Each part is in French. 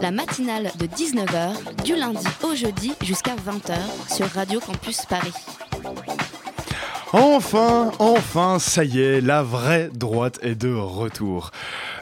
La matinale de 19h, du lundi au jeudi jusqu'à 20h sur Radio Campus Paris. Enfin, enfin, ça y est, la vraie droite est de retour.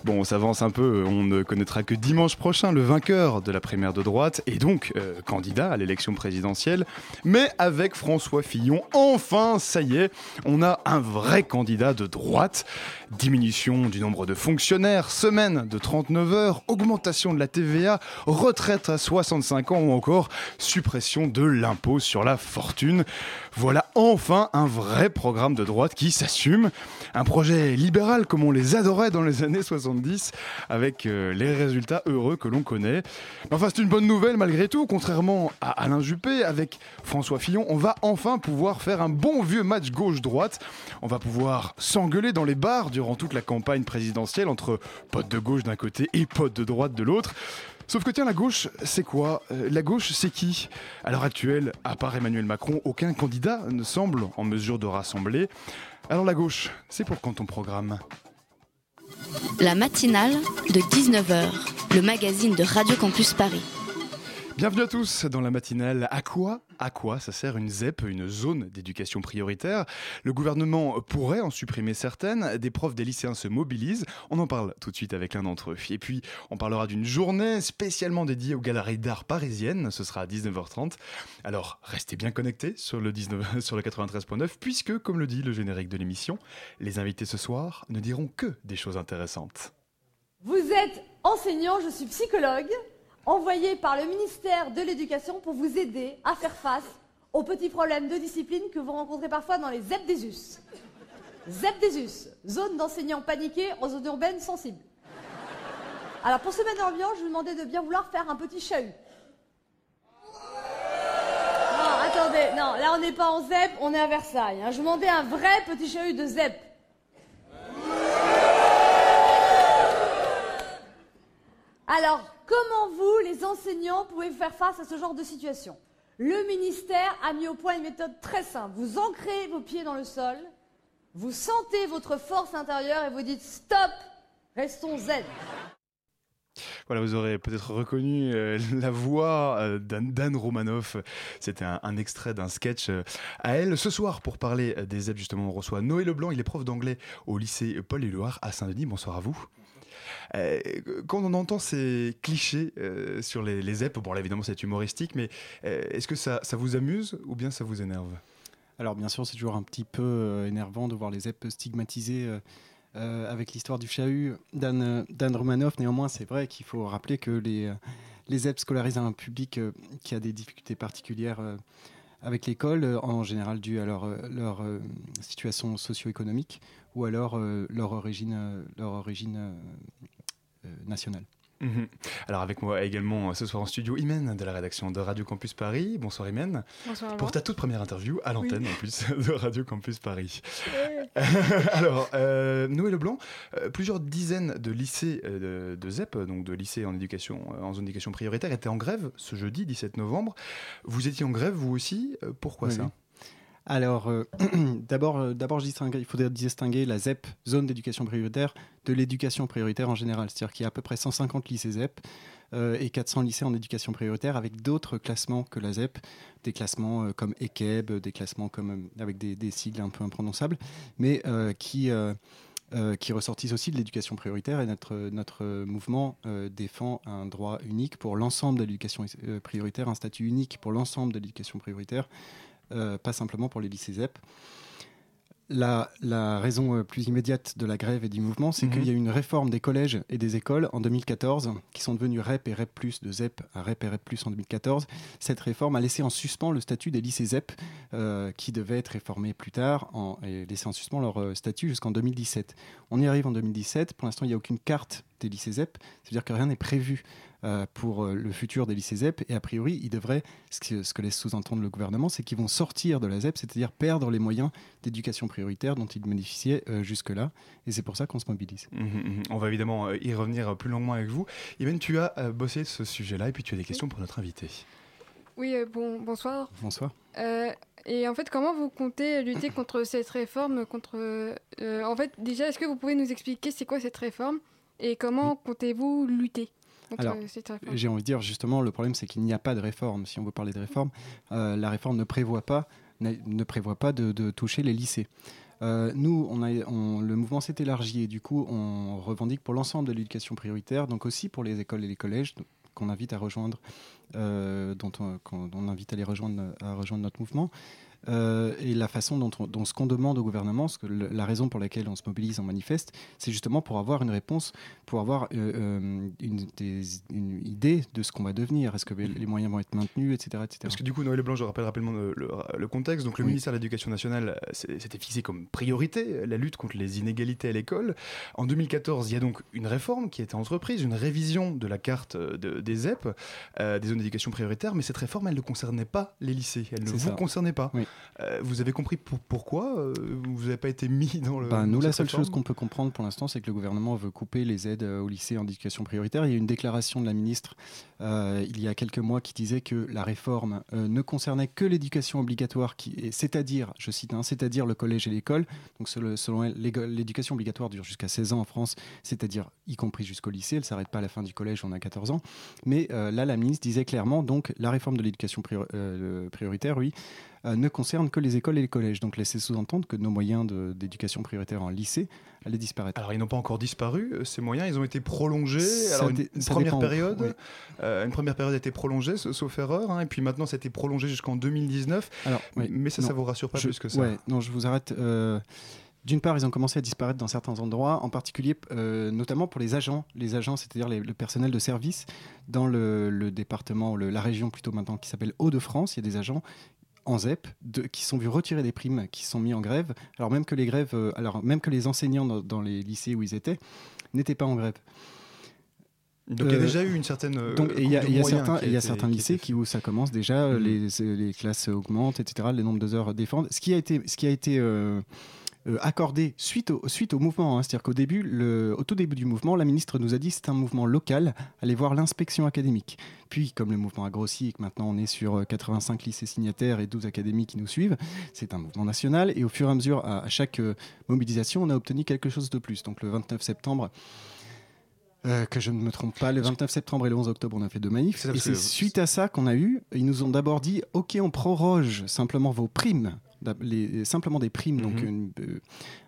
Bon, on s'avance un peu, on ne connaîtra que dimanche prochain le vainqueur de la primaire de droite et donc euh, candidat à l'élection présidentielle. Mais avec François Fillon, enfin, ça y est, on a un vrai candidat de droite. Diminution du nombre de fonctionnaires, semaine de 39 heures, augmentation de la TVA, retraite à 65 ans ou encore suppression de l'impôt sur la fortune. Voilà enfin un vrai programme de droite qui s'assume. Un projet libéral comme on les adorait dans les années 70, avec euh, les résultats heureux que l'on connaît. Mais enfin, c'est une bonne nouvelle malgré tout. Contrairement à Alain Juppé, avec François Fillon, on va enfin pouvoir faire un bon vieux match gauche-droite. On va pouvoir s'engueuler dans les bars durant toute la campagne présidentielle entre potes de gauche d'un côté et potes de droite de l'autre. Sauf que tiens, la gauche, c'est quoi? Euh, La gauche, c'est qui? À l'heure actuelle, à part Emmanuel Macron, aucun candidat ne semble en mesure de rassembler. Alors la gauche, c'est pour quand ton programme? La matinale de 19h, le magazine de Radio Campus Paris. Bienvenue à tous dans la matinale. À quoi À quoi ça sert une ZEP, une zone d'éducation prioritaire? Le gouvernement pourrait en supprimer certaines. Des profs des lycéens se mobilisent. On en parle tout de suite avec l'un d'entre eux. Et puis, on parlera d'une journée spécialement dédiée aux galeries d'art parisiennes. Ce sera à 19h30. Alors, restez bien connectés sur le, 19 sur le 93.9 puisque, comme le dit le générique de l'émission, les invités ce soir ne diront que des choses intéressantes. Vous êtes enseignant, je suis psychologue, envoyé par le ministère de l'Éducation pour vous aider à faire face aux petits problèmes de discipline que vous rencontrez parfois dans les ZEP des US. ZEP des US, zone d'enseignants paniqués en zone urbaine sensible. Alors pour se mettre dans l'ambiance, je vous demandais de bien vouloir faire un petit chahut. Non, attendez, non, là on n'est pas en ZEP, on est à Versailles. hein. Je vous demandais un vrai petit chahut de ZEP. Alors, comment vous, les enseignants, pouvez faire face à ce genre de situation? Le ministère a mis au point une méthode très simple. Vous ancrez vos pieds dans le sol, vous sentez votre force intérieure et vous dites stop, restons zen. Voilà, vous aurez peut-être reconnu euh, la voix euh, d'Anne Romanoff. C'était un, extrait d'un sketch euh, à elle. Ce soir, pour parler euh, des ZEP, justement, on reçoit Noé Leblanc. Il est prof d'anglais au lycée Paul-Éluard à Saint-Denis. Bonsoir à vous. Euh, quand on entend ces clichés euh, sur les, les ZEP, bon évidemment c'est humoristique, mais euh, est-ce que ça, vous amuse ou bien ça vous énerve? Alors bien sûr, c'est toujours un petit peu énervant de voir les ZEP stigmatisés avec l'histoire du chahut d'Anne Romanoff. Néanmoins, c'est vrai qu'il faut rappeler que les, les ZEP scolarisent un public qui a des difficultés particulières avec l'école, en général dû à leur, leur situation socio-économique ou alors leur origine, leur origine nationale. Mhm. Alors avec moi également euh, ce soir en studio Imen de la rédaction de Radio Campus Paris. Bonsoir Imen. Bonsoir. Pour ta toute première interview à l'antenne en plus de Radio Campus Paris. Alors, euh, Noé Leblanc, euh, plusieurs dizaines de lycées euh, de, de ZEP, donc de lycées en éducation euh, en zone d'éducation prioritaire, étaient en grève ce jeudi 17 novembre. Vous étiez en grève vous aussi? Euh, pourquoi Oui, ça? Alors, euh, d'abord, euh, il faudrait distinguer la ZEP, zone d'éducation prioritaire, de l'éducation prioritaire en général. C'est-à-dire qu'il y a à peu près 150 lycées ZEP euh, et 400 lycées en éducation prioritaire avec d'autres classements que la ZEP, des classements comme EKEB, des classements comme, avec des, des sigles un peu imprononçables, mais qui, ressortissent aussi de l'éducation prioritaire. Et notre, mouvement défend un droit unique pour l'ensemble de l'éducation prioritaire, un statut unique pour l'ensemble de l'éducation prioritaire pas simplement pour les lycées ZEP. La, la raison euh, plus immédiate de la grève et du mouvement, c'est Mhm. qu'il y a eu une réforme des collèges et des écoles en 2014, qui sont devenus REP et REP+, de ZEP à REP et REP+, en 2014. Cette réforme a laissé en suspens le statut des lycées ZEP, euh, qui devait être réformé plus tard, en, et laisser en suspens leur euh, statut jusqu'en 2017. On y arrive en 2017, pour l'instant il n'y a aucune carte des lycées ZEP, c'est-à-dire que rien n'est prévu euh, pour euh, le futur des lycées ZEP. Et a priori, ils devraient, ce que, ce que laisse sous-entendre le gouvernement, c'est qu'ils vont sortir de la ZEP, c'est-à-dire perdre les moyens d'éducation prioritaire dont ils bénéficiaient euh, jusque-là. Et c'est pour ça qu'on se mobilise. Mhm, mhm. On va évidemment y revenir plus longuement avec vous. Imen, tu as euh, bossé ce sujet-là et puis tu as des questions pour notre invité. Oui, euh, bon, bonsoir. Bonsoir. Euh, et en fait, comment vous comptez lutter contre cette réforme contre, euh, En fait, déjà, est-ce que vous pouvez nous expliquer c'est quoi cette réforme et comment comptez-vous lutter? Alors, J'ai envie de dire justement, le problème c'est qu'il n'y a pas de réforme. Si on veut parler de réforme, euh, la réforme ne prévoit pas, ne, prévoit pas de, de toucher les lycées. Euh, nous, on a, on- le mouvement s'est élargi et du coup, on revendique pour l'ensemble de l'éducation prioritaire, donc aussi pour les écoles et les collèges qu'on invite à rejoindre, euh, dont on, on invite à les rejoindre, à rejoindre notre mouvement. Euh, et la façon dont, on- dont ce qu'on demande au gouvernement, ce que le- la raison pour laquelle on se mobilise, on manifeste, c'est justement pour avoir une réponse, pour avoir euh, euh, une, des- une idée de ce qu'on va devenir. Est-ce que les moyens vont être maintenus, etc. etc. Parce que du coup, Noël Blanc, je rappelle rapidement le, le- le contexte. Donc, le Oui. ministère de l'Éducation nationale s'était fixé comme priorité la lutte contre les inégalités à l'école. En 2014, il y a donc une réforme qui a été entreprise, une révision de la carte de- des ZEP, euh, des zones d'éducation prioritaire, mais cette réforme, elle ne concernait pas les lycées. Elle ne vous ça. concernait pas. Oui. Euh, vous avez compris pour- pourquoi euh, vous n'avez pas été mis dans le. Ben, nous, la seule chose qu'on peut comprendre pour l'instant, c'est que le gouvernement veut couper les aides euh, au lycée en éducation prioritaire. Il y a eu une déclaration de la ministre euh, il y a quelques mois qui disait que la réforme ne concernait que l'éducation obligatoire, c'est-à-dire, je cite, hein, c'est-à-dire le collège et l'école. Donc selon elle, l'éducation obligatoire dure jusqu'à 16 ans en France, c'est-à-dire y compris jusqu'au lycée. Elle s'arrête pas à la fin du collège, on a 14 ans. Mais là, la ministre disait clairement, donc la réforme de l'éducation priori- prioritaire, oui, ne concerne que les écoles et les collèges. Donc laisser sous-entendre que nos moyens d'éducation prioritaire en lycée allaient disparaître. Alors, ils n'ont pas encore disparu, euh, ces moyens, ils ont été prolongés. Ça Alors, une, première dépend, période, oui. euh, une première période a été prolongée, sa- sauf erreur, hein, et puis maintenant, ça a été prolongé jusqu'en 2019. Alors, oui, mais ça, non, ça vous rassure pas je- plus que ça. Ouais, non, je vous arrête. euh, D'une part, ils ont commencé à disparaître dans certains endroits, en particulier, euh, notamment pour les agents, les agents, c'est-à-dire le personnel de service dans le, le département, le- la région plutôt maintenant qui s'appelle Hauts-de-France. Il y a des agents en ZEP de- qui sont vus retirer des primes, qui sont mis en grève, alors même que les grèves, euh, alors même que les enseignants dans, dans les lycées où ils étaient n'étaient pas en grève. Donc, il y a Euh, déjà eu une certaine. euh, Donc, il y a, de y certains, il y a certains lycées qui, où ça commence déjà, Mhm. les, les classes augmentent, etc., les nombres d'heures défendent. Ce qui a été, ce qui a été euh, euh, accordé suite au, suite au mouvement, hein, c'est-à-dire qu'au début, le, au tout début du mouvement, la ministre nous a dit c'est un mouvement local, allez voir l'inspection académique. Puis, comme le mouvement a grossi et que maintenant on est sur euh, 85 lycées signataires et 12 académies qui nous suivent, c'est un mouvement national. Et au fur et à mesure, à, à chaque euh, mobilisation, on a obtenu quelque chose de plus. Donc le 29 septembre, euh, que je ne me trompe pas, le 29 septembre et le 11 octobre, on a fait deux manifs. Et c'est suite à ça qu'on a eu, ils nous ont d'abord dit, OK, on proroge simplement vos primes, les- simplement des primes, donc Mhm. une- euh,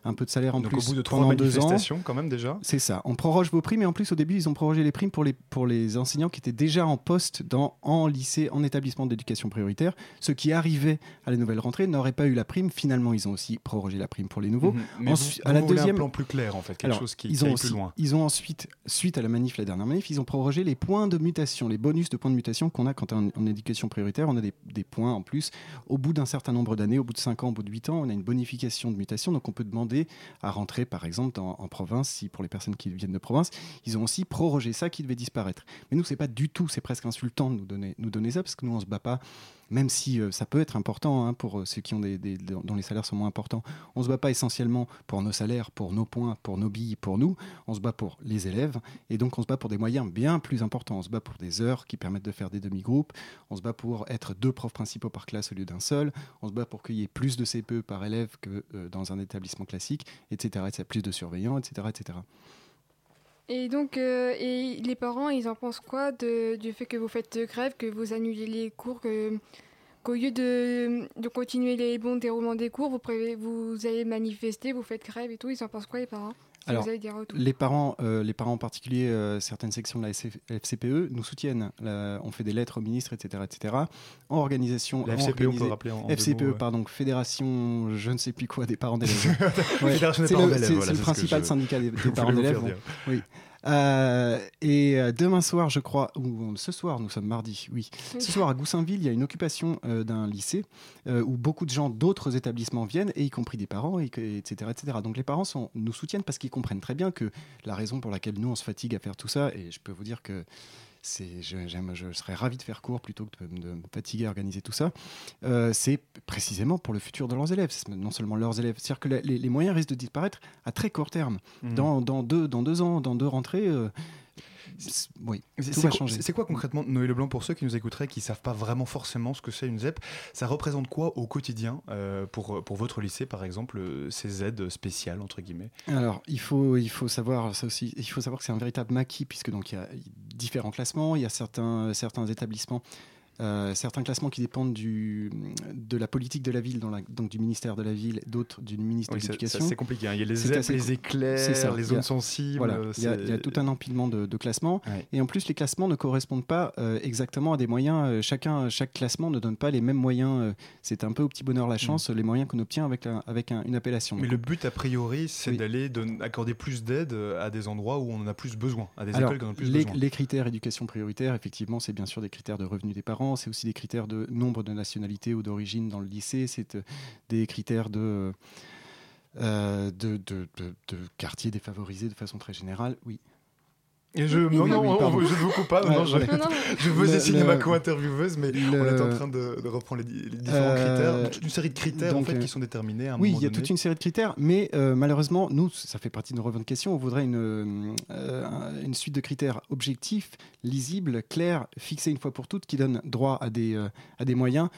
un peu de salaire en Donc, plus au bout de trois deux ans. manifestations, quand même, déjà. C'est ça. On proroge vos primes et en plus au début ils ont prorogé les primes pour les, pour les enseignants qui étaient déjà en poste dans, en lycée, en établissement d'éducation prioritaire. Ceux qui arrivaient à la nouvelle rentrée n'auraient pas eu la prime. Finalement ils ont aussi prorogé la prime pour les nouveaux. Mhm. Mais Ensuite, vous, à la deuxième- un plan plus clair, en fait, quelque Alors, chose qui, ils, ont aussi- plus loin. ils ont ensuite, suite à la manif, la dernière manif, ils ont prorogé les points de mutation, les bonus de points de mutation qu'on a quand on est en, en éducation prioritaire. On a des, des points en plus. Au bout d'un certain nombre d'années, au bout de 5 ans, au bout de 8 ans, on a une bonification de mutation. Donc on peut demander à rentrer, par exemple, en province, si pour les personnes qui viennent de province, ils ont aussi prorogé ça qui devait disparaître. Mais nous, c'est pas du tout, c'est presque insultant de nous donner, nous donner ça, parce que nous, on se bat pas même si euh, ça peut être important hein, pour euh, ceux qui ont des, dont les salaires sont moins importants, on se bat pas essentiellement pour nos salaires, pour nos points, pour nos billes, pour nous. On se bat pour les élèves et donc on se bat pour des moyens bien plus importants. On se bat pour des heures qui permettent de faire des demi-groupes. On se bat pour être deux profs principaux par classe au lieu d'un seul. On se bat pour qu'il y ait plus de CPE par élève que euh, dans un établissement classique, etc., etc. Plus de surveillants, etc., etc. Et donc, euh, et les parents, ils en pensent quoi du fait que vous faites grève, que vous annulez les cours, que qu'au lieu de, continuer les bons déroulements des cours, vous, vous allez manifester, vous faites grève et tout. Ils en pensent quoi, les parents? Alors, vous avez des retours? Les parents, euh, les parents en particulier, euh, certaines sections de la FCPE nous soutiennent. La- on fait des lettres au ministre, etc., etc. En organisation, La FCPE, on peut rappeler en, FCPE, mots, ouais. pardon, Fédération, je ne sais plus quoi, des parents d'élèves. Ouais, c'est le, voilà, principal je- syndicat des, parents d'élèves. bon, oui. Euh, et euh, demain soir, je crois, ou ce soir, nous sommes mardi, oui. Ce soir à Goussainville, il y a une occupation euh, d'un lycée euh, où beaucoup de gens d'autres établissements viennent, et y compris des parents, et, que- etc., etc. Donc les parents sont, nous soutiennent parce qu'ils comprennent très bien que la raison pour laquelle nous on se fatigue à faire tout ça, et je peux vous dire que c'est, je, j'aime- je serais ravi de faire cours plutôt que de, de me fatiguer à organiser tout ça. Euh, c'est précisément pour le futur de leurs élèves, non seulement leurs élèves. C'est-à-dire que les, les moyens risquent de disparaître à très court terme. Mhm. Dans, dans, deux, dans deux ans, dans deux rentrées, euh, oui, C'est tout c'est va changer. c'est quoi concrètement, Noé Leblanc, pour ceux qui nous écouteraient, qui ne savent pas vraiment forcément ce que c'est une ZEP Ça représente quoi au quotidien euh, pour, pour votre lycée, par exemple, euh, ces aides spéciales, entre guillemets? Alors, il faut, il faut savoir ça aussi. Il faut savoir que c'est un véritable maquis puisque donc il y a différents classements. Il y a certains, certains établissements, euh, certains classements qui dépendent du, de la politique de la ville, dans la- donc du ministère de la ville, d'autres du ministre Oui, de l'éducation. c'est compliqué. hein. Il y a les les éclairs, ça. les zones a- sensibles. Voilà, il y, a, c'est- il y a tout un empilement de, de classements. Ouais. Et en plus, les classements ne correspondent pas euh, exactement à des moyens. euh, chacun, chaque classement ne donne pas les mêmes moyens. c'est un peu au petit bonheur la chance, les moyens qu'on obtient avec, avec un- une appellation. Mm. Mais Donc, le but, a priori, c'est Oui. d'aller accorder plus d'aide à des endroits où on en a plus besoin, à des Alors, écoles qui en ont plus les, besoin. les critères éducation prioritaire, effectivement, c'est bien sûr des critères de revenus des parents, c'est aussi des critères de nombre de nationalités ou d'origine dans le lycée, c'est euh, des critères de, euh, de, de, quartiers défavorisés de façon très générale. Oui. Et je, non, non, oui, on- pardon. je ne vous coupe pas. Ouais, non, je. Non, non, je faisais Le- signe le- ma co-intervieweuse, mais le- on est en train de, de reprendre les, les différents Euh, critères, toute une série de critères en donc, fait, euh, qui sont déterminés à un Oui, moment il y a donné. toute une série de critères, mais euh, malheureusement, nous, ça fait partie de nos revendications. On voudrait une, euh, une suite de critères objectifs, lisibles, clairs, fixés une fois pour toutes, qui donnent droit à des, euh, à des moyens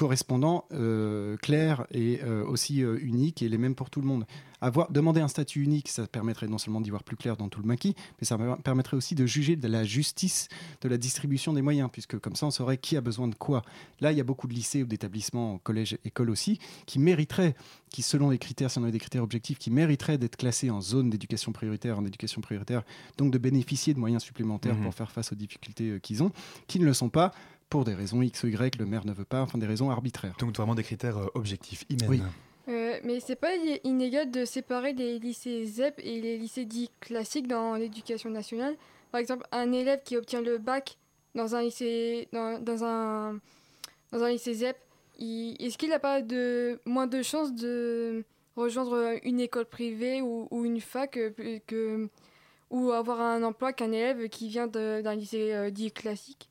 correspondants, euh, clairs et euh, aussi euh, uniques et les mêmes pour tout le monde. Avoir, demander un statut unique, ça permettrait non seulement d'y voir plus clair dans tout le maquis, mais ça me- permettrait aussi de juger de la justice de la distribution des moyens, puisque comme ça on saurait qui a besoin de quoi. Là, il y a beaucoup de lycées ou d'établissements, collèges, écoles aussi, qui mériteraient, qui selon les critères, si on avait des critères objectifs, qui mériteraient d'être classés en zone d'éducation prioritaire, en éducation prioritaire, donc de bénéficier de moyens supplémentaires Mhm. pour faire face aux difficultés euh, qu'ils ont, qui ne le sont pas pour des raisons X ou Y, le maire ne veut pas, enfin des raisons arbitraires. Donc vraiment des critères euh, objectifs, Imen. Oui. Euh, mais c'est pas inégal de séparer les lycées ZEP et les lycées dits classiques dans l'éducation nationale. Par exemple, un élève qui obtient le bac dans un lycée, dans, dans un, dans un lycée ZEP, est-ce qu'il n'a pas de, moins de chances de rejoindre une école privée ou, ou une fac euh, que, ou avoir un emploi qu'un élève qui vient d'un lycée euh, dit classique?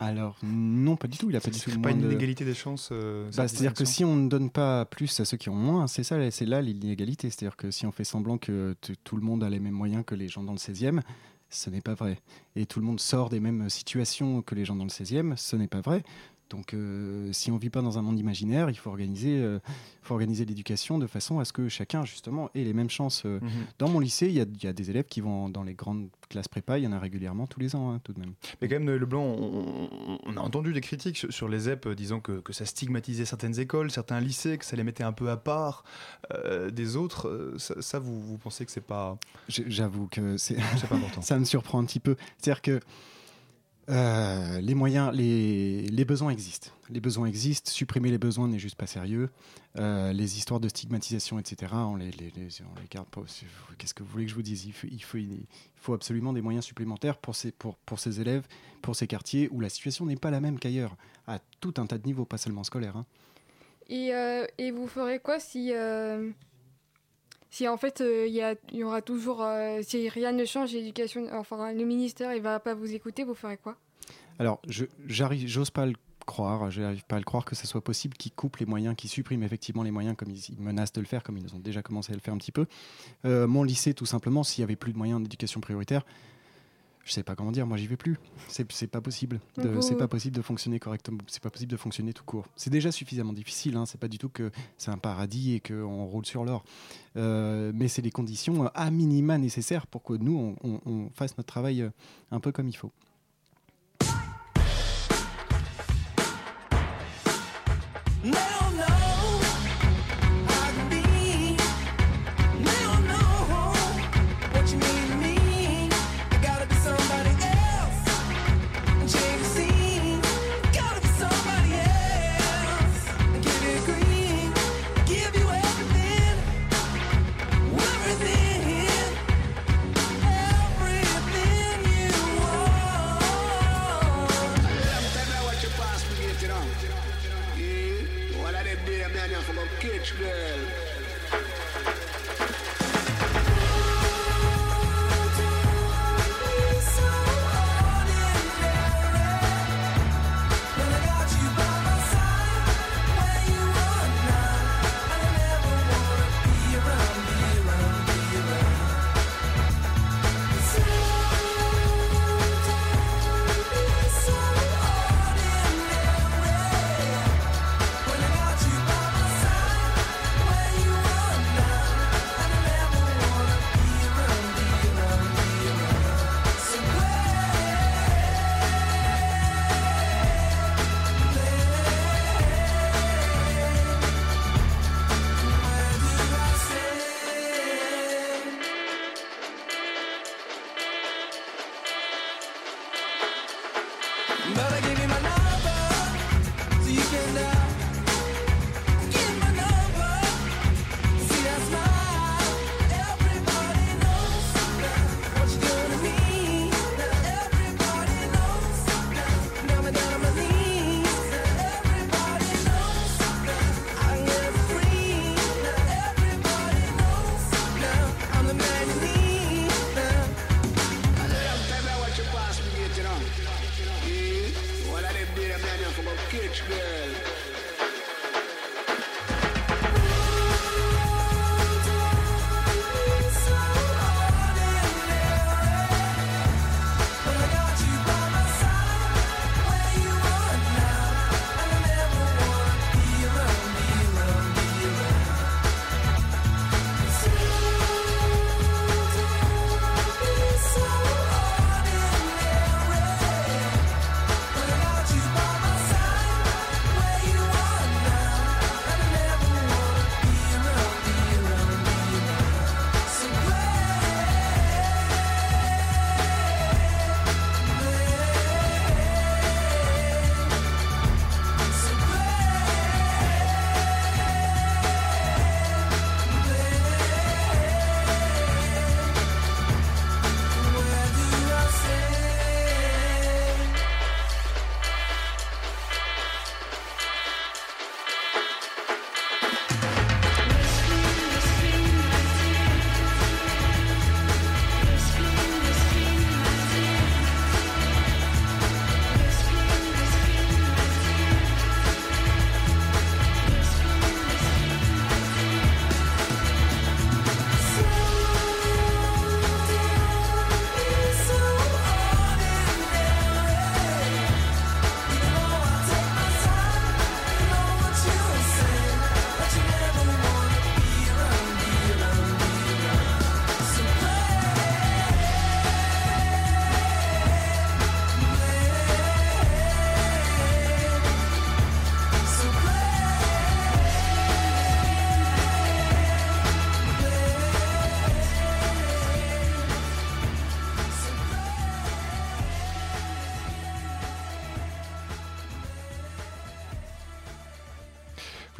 Alors non, pas du tout, il a pas du tout pas une de- inégalité des chances. euh, Bah, C'est-à-dire que si on ne donne pas plus à ceux qui ont moins, c'est ça, c'est là l'inégalité. C'est-à-dire que si on fait semblant que tout le monde a les mêmes moyens que les gens dans le 16e, ce n'est pas vrai. Et tout le monde sort des mêmes situations que les gens dans le 16e, ce n'est pas vrai. Donc euh, si on ne vit pas dans un monde imaginaire, il faut organiser, euh, faut organiser l'éducation de façon à ce que chacun, justement, ait les mêmes chances. Euh, Mhm. Dans mon lycée, il y, a- il y a des élèves qui vont dans les grandes classes prépa, il y en a régulièrement tous les ans, hein, tout de même. Mais quand même, Noël Leblanc, on, a entendu des critiques sur, les ZEP euh, disant que, que ça stigmatisait certaines écoles, certains lycées, que ça les mettait un peu à part des autres. Ça, ça, vous, vous pensez que c'est pas, J'avoue que c'est... c'est pas important ça me surprend un petit peu. C'est-à-dire que euh, les moyens, les, besoins existent. Les besoins existent. Supprimer les besoins n'est juste pas sérieux. Euh, les histoires de stigmatisation, etc., on les, les, les- garde pas. Qu'est-ce que vous voulez que je vous dise? Il faut, il, faut, absolument des moyens supplémentaires pour ces, pour, pour ces élèves, pour ces quartiers où la situation n'est pas la même qu'ailleurs, à tout un tas de niveaux, pas seulement scolaire. hein. Et, euh, et vous ferez quoi si, si en fait euh, il y, aura toujours, euh, si rien ne change, l'éducation, enfin le ministère il va pas vous écouter, vous ferez quoi? Alors, j'ose pas le croire, j'arrive pas à le croire que ce soit possible qu'ils coupent les moyens, qu'ils suppriment effectivement les moyens comme ils, ils menacent de le faire, comme ils ont déjà commencé à le faire un petit peu. Euh, mon lycée, tout simplement, s'il y avait plus de moyens d'éducation prioritaire, je sais pas comment dire, moi j'y vais plus. C'est pas possible. De- Vous- C'est pas possible de fonctionner correctement. C'est pas possible de fonctionner tout court. C'est déjà suffisamment difficile. Hein, c'est pas du tout que c'est un paradis et qu'on roule sur l'or. Euh, mais c'est les conditions euh, à minima nécessaires pour que nous on, on- on fasse notre travail euh, un peu comme il faut.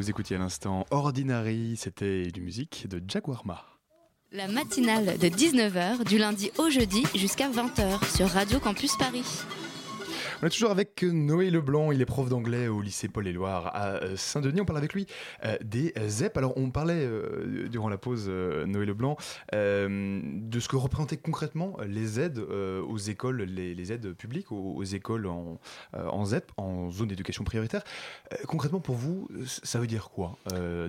Vous écoutiez à l'instant Ordinary, c'était du musique de Jaguarma. La matinale de 19h du lundi au jeudi jusqu'à 20h sur Radio Campus Paris. On est toujours avec Noé Leblanc, il est prof d'anglais au lycée Paul-et-Loire à euh, Saint-Denis. On parle avec lui euh, des ZEP. Alors on parlait euh, durant la pause, euh, Noé Leblanc, euh, de ce que représentaient concrètement les aides aux écoles, les, les aides publiques aux, aux écoles en, en ZEP, en zone d'éducation prioritaire. Concrètement pour vous, ça veut dire quoi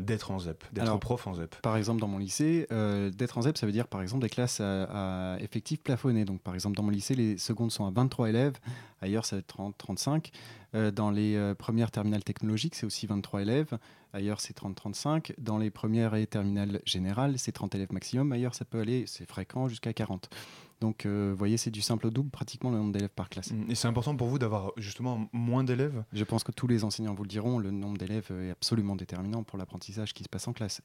d'être en ZEP, d'être prof en ZEP Par exemple, dans mon lycée, d'être en ZEP, ça veut dire par exemple des classes à, à effectifs plafonnés. Donc, par exemple, dans mon lycée, les secondes sont à 23 élèves, ailleurs, ça va être 30, 35. Euh, dans les euh, premières terminales technologiques, c'est aussi 23 élèves, ailleurs, c'est 30, 35. Dans les premières et terminales générales, c'est 30 élèves maximum, ailleurs, ça peut aller, c'est fréquent, jusqu'à 40. Donc, euh, vous voyez, c'est du simple au double, pratiquement le nombre d'élèves par classe. Et c'est important pour vous d'avoir justement moins d'élèves? Je pense que tous les enseignants vous le diront, le nombre d'élèves est absolument déterminant pour l'apprentissage qui se passe en classe,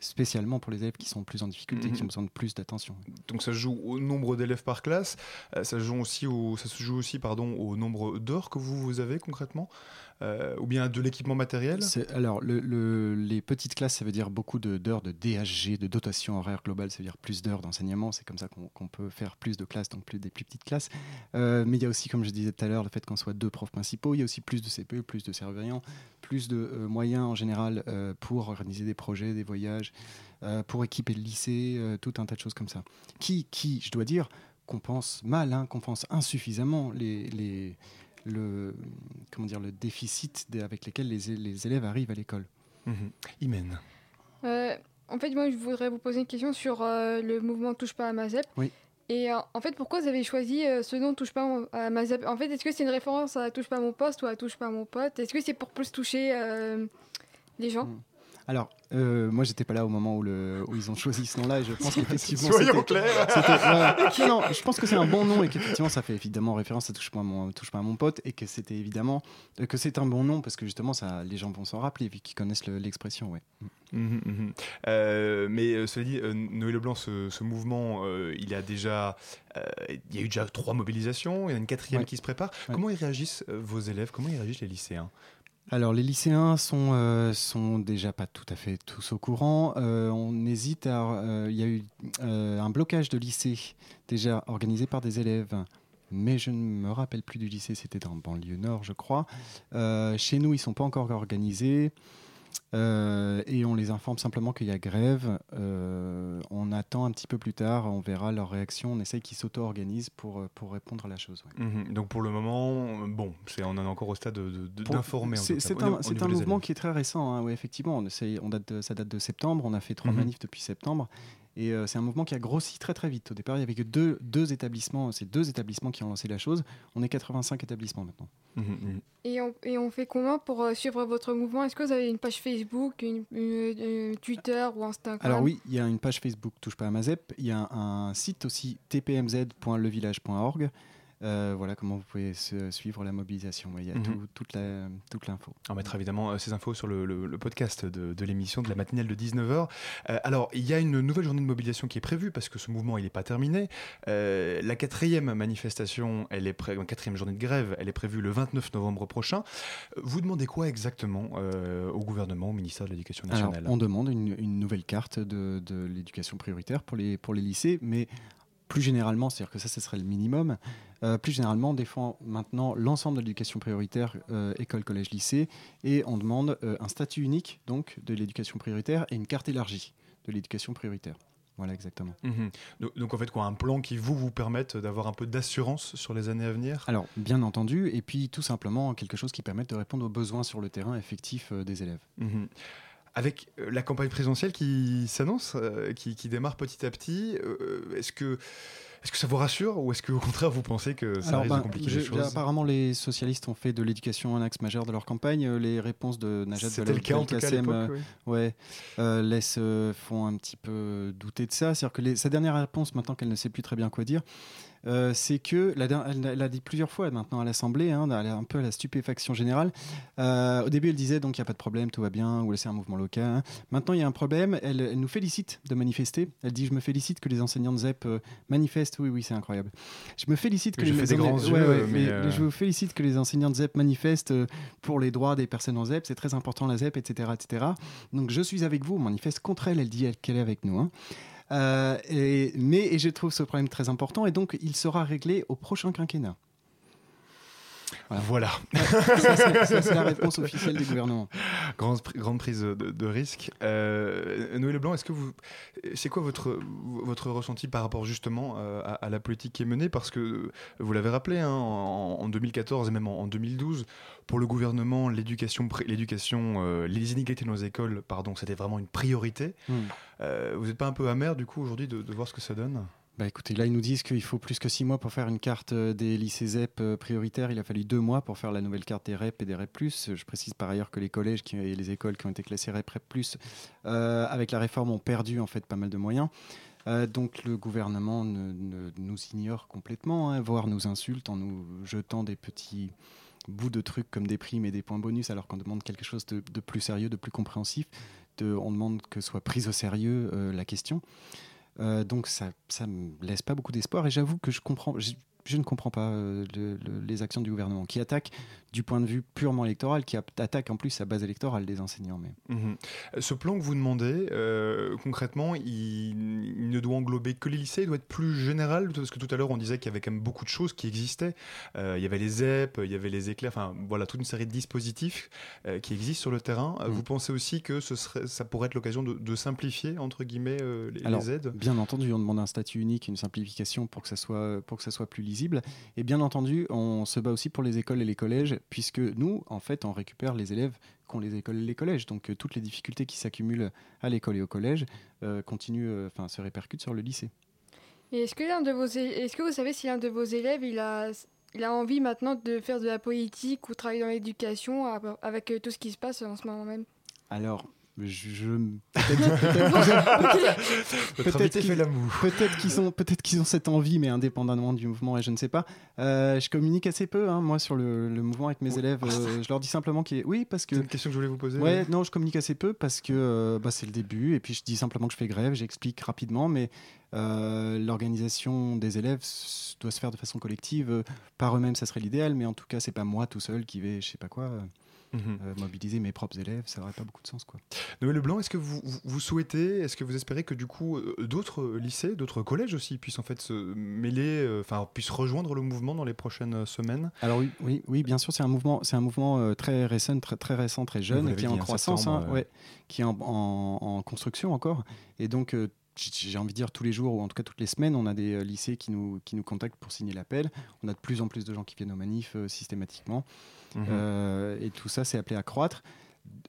spécialement pour les élèves qui sont plus en difficulté, qui Mhm. ont besoin de plus d'attention. Donc ça joue au nombre d'élèves par classe, euh, ça se joue aussi au, ça se joue aussi pardon, au nombre d'heures que vous, vous avez concrètement, euh, ou bien de l'équipement matériel? Alors, le- le- les petites classes, ça veut dire beaucoup de- d'heures de, DHG, de dotation horaire globale, ça veut dire plus d'heures d'enseignement. C'est comme ça qu'on peut faire plus de classes, donc plus des plus petites classes. Euh, mais il y a aussi, comme je disais tout à l'heure, le fait qu'on soit deux profs principaux. Il y a aussi plus de CPE, plus de surveillants, plus de euh, moyens en général euh, pour organiser des projets, des voyages, pour équiper le lycée, tout un tas de choses comme ça. Qui, qui je dois dire, compense mal, hein, compense insuffisamment les, le, comment dire, le déficit avec lesquels les, les élèves arrivent à l'école. Mhm. Imen. Euh, en fait, moi, je voudrais vous poser une question sur euh, le mouvement Touche pas à ma ZEP. Oui. Et euh, en fait, pourquoi vous avez choisi ce nom Touche pas à ma ZEP En fait, est-ce que c'est une référence à Touche pas à mon poste ou à Touche pas à mon pote? Est-ce que c'est pour plus toucher euh, les gens? Mm. Alors, euh, moi, j'étais pas là au moment où, le, où ils ont choisi ce nom-là, et je pense qu'effectivement. Soyons c'était- clairs. Non, je pense que c'est un bon nom et qu'effectivement, ça fait évidemment référence à touche pas à mon, touche pas à mon pote et que c'était évidemment euh, que c'est un bon nom parce que justement, ça, les gens vont s'en rappeler vu qu'ils connaissent le- l'expression. ouais. Mhm, mhm. Euh, mais euh, cela dit, euh, Noé Leblanc, ce, ce mouvement, euh, il a déjà, euh, il y a eu déjà trois mobilisations, il y en a une quatrième Ouais. qui se prépare. Ouais. Comment ils réagissent vos élèves? Comment ils réagissent les lycéens? Alors, les lycéens sont, euh, sont déjà pas tout à fait tous au courant. Euh, on hésite à. euh, Il y a eu un blocage de lycée déjà organisé par des élèves. Mais je ne me rappelle plus du lycée, c'était dans banlieue nord, je crois. Chez nous, ils sont pas encore organisés. Euh, et on les informe simplement qu'il y a grève. Euh, on attend un petit peu plus tard, on verra leur réaction. On essaye qu'ils s'auto-organisent pour, euh, pour répondre à la chose. ouais. Mhm. Donc pour le moment, bon, c'est on en est encore au stade d'informer. C'est un, au mouvement qui est très récent. hein, ouais, effectivement, on essaye- on date de- ça date de septembre. On a fait trois Mhm. manifs depuis septembre. Et euh, c'est un mouvement qui a grossi très très vite. Au départ, il n'y avait que deux, deux établissements. C'est deux établissements qui ont lancé la chose. On est 85 établissements maintenant. Mhm, mhm. Et on, et on fait comment pour euh, suivre votre mouvement? Est-ce que vous avez une page Facebook, une, une- une Twitter ou Instagram? Alors oui, il y a une page Facebook Touche pas à ma ZEP. Il y a un, un site aussi tpmz.levillage.org. Euh, voilà comment vous pouvez se- suivre la mobilisation. Il y a Mhm. tout- toute la- toute l'info. On mettra évidemment euh, ces infos sur le, le- le podcast de, de l'émission de la matinale de 19h. Euh, alors, il y a une nouvelle journée de mobilisation qui est prévue parce que ce mouvement, il n'est pas terminé. Euh, la quatrième manifestation, elle est pré- quatrième journée de grève, elle est prévue le 29 novembre prochain. Vous demandez quoi exactement au gouvernement, au ministère de l'Éducation Alors, nationale? on demande une, une nouvelle carte de, de l'éducation prioritaire pour les, pour les lycées, mais plus généralement, c'est-à-dire que ça, ce serait le minimum. euh, plus généralement, on défend maintenant l'ensemble de l'éducation prioritaire, euh, école, collège, lycée, et on demande euh, un statut unique donc de l'éducation prioritaire et une carte élargie de l'éducation prioritaire. Voilà exactement. Mhm. donc, donc, en fait, quoi, un plan qui vous vous permette d'avoir un peu d'assurance sur les années à venir? Alors, bien entendu, et puis tout simplement quelque chose qui permette de répondre aux besoins sur le terrain effectif des élèves. Mhm. Avec euh, la campagne présidentielle qui s'annonce, euh, qui, qui démarre petit à petit, euh, est-ce que, est que ça vous rassure ou est-ce que au contraire vous pensez que ça Alors, risque ben, de compliquer je- les choses Apparemment, les socialistes ont fait de l'éducation un axe majeur de leur campagne. Les réponses de Najat Vallaud-Belkacem, euh, ouais, euh, laissent, euh, font un petit peu douter de ça. C'est-à-dire que les- sa dernière réponse, maintenant qu'elle ne sait plus très bien quoi dire, euh, c'est que, la elle, elle a dit plusieurs fois maintenant à l'Assemblée, hein, un peu à la stupéfaction générale. Euh, au début, elle disait donc il n'y a pas de problème, tout va bien, ou c'est un mouvement local. hein. Maintenant, il y a un problème. Elle, elle nous félicite de manifester. Elle dit je me félicite que les enseignants de ZEP euh, manifestent. Oui, oui, c'est incroyable. Je me félicite que Je les fais des maisons- grands ouais, yeux, ouais, mais, les- je vous félicite que les enseignants de ZEP manifestent pour les droits des personnes en ZEP. C'est très important la ZEP, etc., etc. Donc je suis avec vous. On manifeste contre elle. Elle dit elle- qu'elle est avec nous. hein. Euh, mais et je trouve ce problème très important et donc il sera réglé au prochain quinquennat. Voilà. C'est- la réponse officielle du gouvernement. grande, grande prise de, de risque. Euh, Noël Leblanc, est-ce que vous, c'est quoi votre votre ressenti par rapport justement euh, à, à la politique qui est menée? Parce que vous l'avez rappelé, hein, en, en 2014 et même en, en 2012, pour le gouvernement, l'éducation, l'éducation, euh, les inégalités dans les écoles, pardon, c'était vraiment une priorité. Hmm. Euh, vous n'êtes pas un peu amer du coup aujourd'hui de, de voir ce que ça donne? Bah écoutez, là ils nous disent qu'il faut plus que six mois pour faire une carte euh, des lycées ZEP euh, prioritaires. Il a fallu deux mois pour faire la nouvelle carte des REP et des REP+. Je précise par ailleurs que les collèges et les écoles qui ont été classées REP, REP+, euh, avec la réforme ont perdu en fait pas mal de moyens. Donc le gouvernement ne- ne- nous ignore complètement, hein, voire nous insulte en nous jetant des petits bouts de trucs comme des primes et des points bonus alors qu'on demande quelque chose de, plus sérieux, de plus compréhensif. On demande que soit prise au sérieux la question. Euh, donc ça, ça me laisse pas beaucoup d'espoir et j'avoue que je comprends, je, ne comprends pas euh, le- le- les actions du gouvernement qui attaque du point de vue purement électoral, qui attaque en plus sa base électorale des enseignants. Mais Mhm. Ce plan que vous demandez, euh, concrètement, il, il ne doit englober que les lycées, il doit être plus général, parce que tout à l'heure on disait qu'il y avait quand même beaucoup de choses qui existaient. Euh, il y avait les ZEP, il y avait les éclairs, enfin voilà, toute une série de dispositifs qui existent sur le terrain. Vous pensez aussi que ce serait, ça pourrait être l'occasion de, de simplifier, entre guillemets, les, Alors, les aides? bien entendu, on demande un statut unique, une simplification pour que ça soit pour que ça soit plus lisible. Et bien entendu, on se bat aussi pour les écoles et les collèges, puisque nous, en fait, on récupère les élèves qu'ont les écoles et les collèges. Donc euh, toutes les difficultés qui s'accumulent à l'école et au collège euh, continuent, euh, enfin, se répercutent sur le lycée. Et est-ce que, l'un de vos est-ce que vous savez si l'un de vos élèves il a, il a envie maintenant de faire de la politique ou travailler dans l'éducation av- avec tout ce qui se passe en ce moment même? Alors, je, je- peut-être invité qu'ils- ont, peut-être qu'ils ont cette envie, mais indépendamment du mouvement, et je ne sais pas. Euh, je communique assez peu, hein, moi, sur le, le mouvement avec mes élèves. euh, je leur dis simplement qu'il est... Oui, parce que... C'est une question que je voulais vous poser. Ouais, non, je communique assez peu parce que euh, bah, c'est le début, et puis je dis simplement que je fais grève, j'explique rapidement, mais l'organisation des élèves doit se faire de façon collective. Par eux-mêmes, ça serait l'idéal, mais en tout cas, c'est pas moi tout seul qui vais, je sais pas quoi. Mhm. Euh, mobiliser mes propres élèves, ça n'aurait pas beaucoup de sens. Quoi. Noël Leblanc, est-ce que vous, souhaitez, est-ce que vous espérez que du coup euh, d'autres lycées, d'autres collèges aussi puissent en fait se mêler, euh, enfin puissent rejoindre le mouvement dans les prochaines semaines? Alors oui, oui, oui, bien sûr, c'est un mouvement, c'est un mouvement euh, très récent, très, très récent, très jeune, l'avez qui est en croissance, hein, ouais, qui est en, en- en construction encore. Et donc, j'ai envie de dire tous les jours, ou en tout cas toutes les semaines, on a des lycées qui nous, qui nous contactent pour signer l'appel. On a de plus en plus de gens qui viennent aux manifs euh, systématiquement. Mhm. Euh, et tout ça, c'est appelé à croître.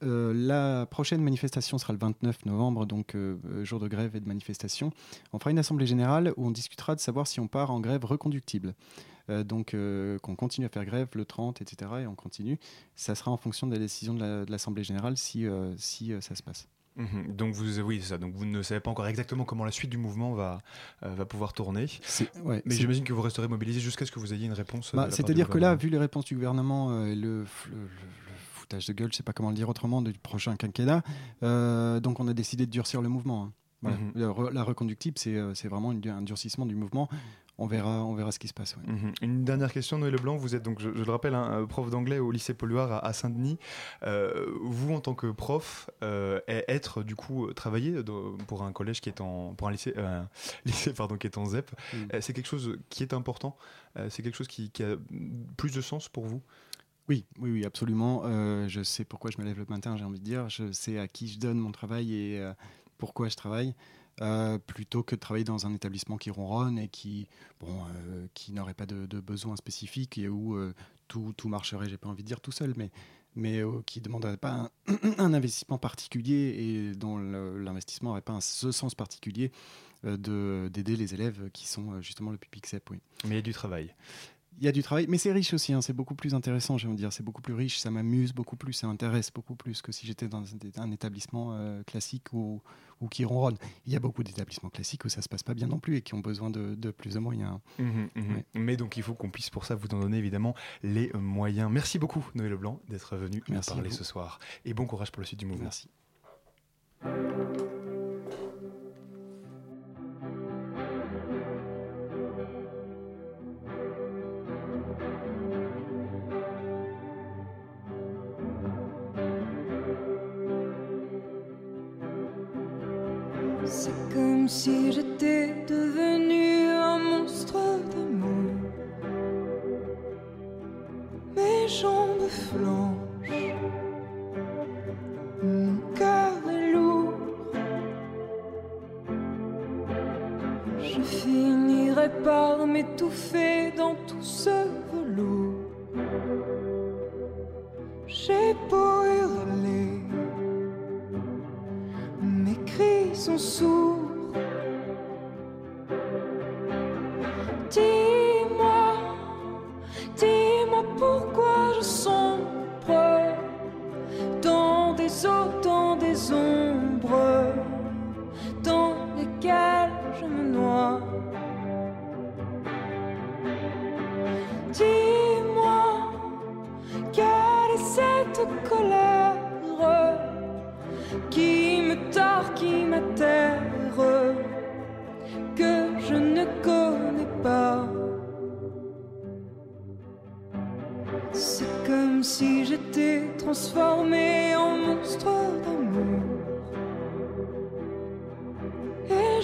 Euh, la prochaine manifestation sera le 29 novembre, donc euh, jour de grève et de manifestation. On fera une assemblée générale où on discutera de savoir si on part en grève reconductible. Donc qu'on continue à faire grève le 30, etc. Et on continue. Ça sera en fonction de la décision de la- de l'assemblée générale si, si ça se passe. Mhm. Donc vous, oui, ça. Donc vous ne savez pas encore exactement comment la suite du mouvement va, euh, va pouvoir tourner. ouais, Mais j'imagine que vous resterez mobilisé jusqu'à ce que vous ayez une réponse. euh, Bah, C'est-à-dire que là, vu les réponses du gouvernement, euh, et le, foutage de gueule, je sais pas comment le dire autrement, du prochain quinquennat, euh, donc on a décidé de durcir le mouvement. hein. Voilà. Mhm. La reconductible, c'est c'est vraiment une- un durcissement du mouvement. On verra, on verra ce qui se passe. ouais. Mhm. Une dernière question, Noël Leblanc. Vous êtes donc, je, je le rappelle, un prof d'anglais au lycée Polluard à, à Saint-Denis. Euh, vous, en tant que prof, euh, être du coup travailler pour un collège qui est en, pour un lycée, euh, lycée pardon, qui est en ZEP, Mm. c'est quelque chose qui est important. C'est quelque chose qui, qui a plus de sens pour vous? Oui, oui, oui, absolument. Je sais pourquoi je me lève le matin, j'ai envie de dire. Je sais à qui je donne mon travail et pourquoi je travaille. Euh, plutôt que de travailler dans un établissement qui ronronne et qui, bon, euh, qui n'aurait pas de, besoins spécifiques et où euh, tout, tout marcherait, j'ai pas envie de dire tout seul, mais, mais qui ne demanderait pas un, investissement particulier et dont l'investissement n'aurait pas ce sens particulier de- d'aider les élèves qui sont justement le public CEP. Oui. Mais il y a du travail. Il y a du travail, mais c'est riche aussi, hein, c'est beaucoup plus intéressant, je veux dire, c'est beaucoup plus riche, ça m'amuse beaucoup plus, ça m'intéresse beaucoup plus que si j'étais dans un, établissement euh, classique ou, ou qui ronronne. Il y a beaucoup d'établissements classiques où ça se passe pas bien non plus et qui ont besoin de, de plus de moyens. Mhm, mhm. Ouais. Mais donc il faut qu'on puisse pour ça vous en donner évidemment les euh, moyens. Merci beaucoup Noël Leblanc d'être venu nous parler ce soir. Et bon courage pour la suite du mouvement. Merci.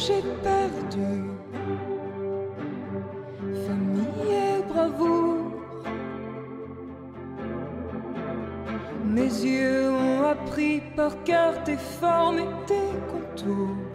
J'ai perdu famille et bravoure. Mes yeux ont appris par cœur tes formes et tes contours.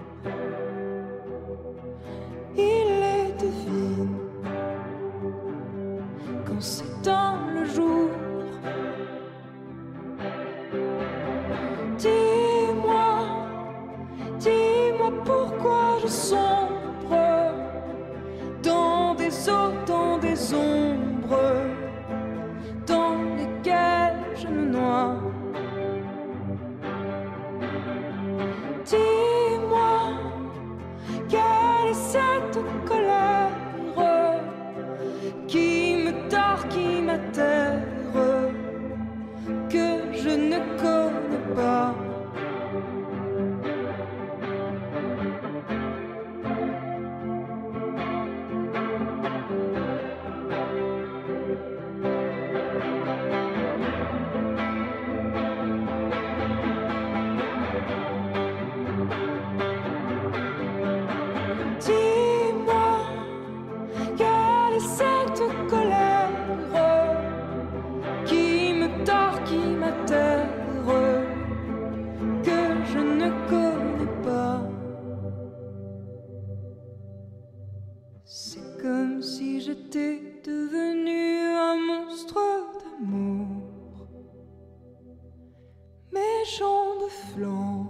Flanche.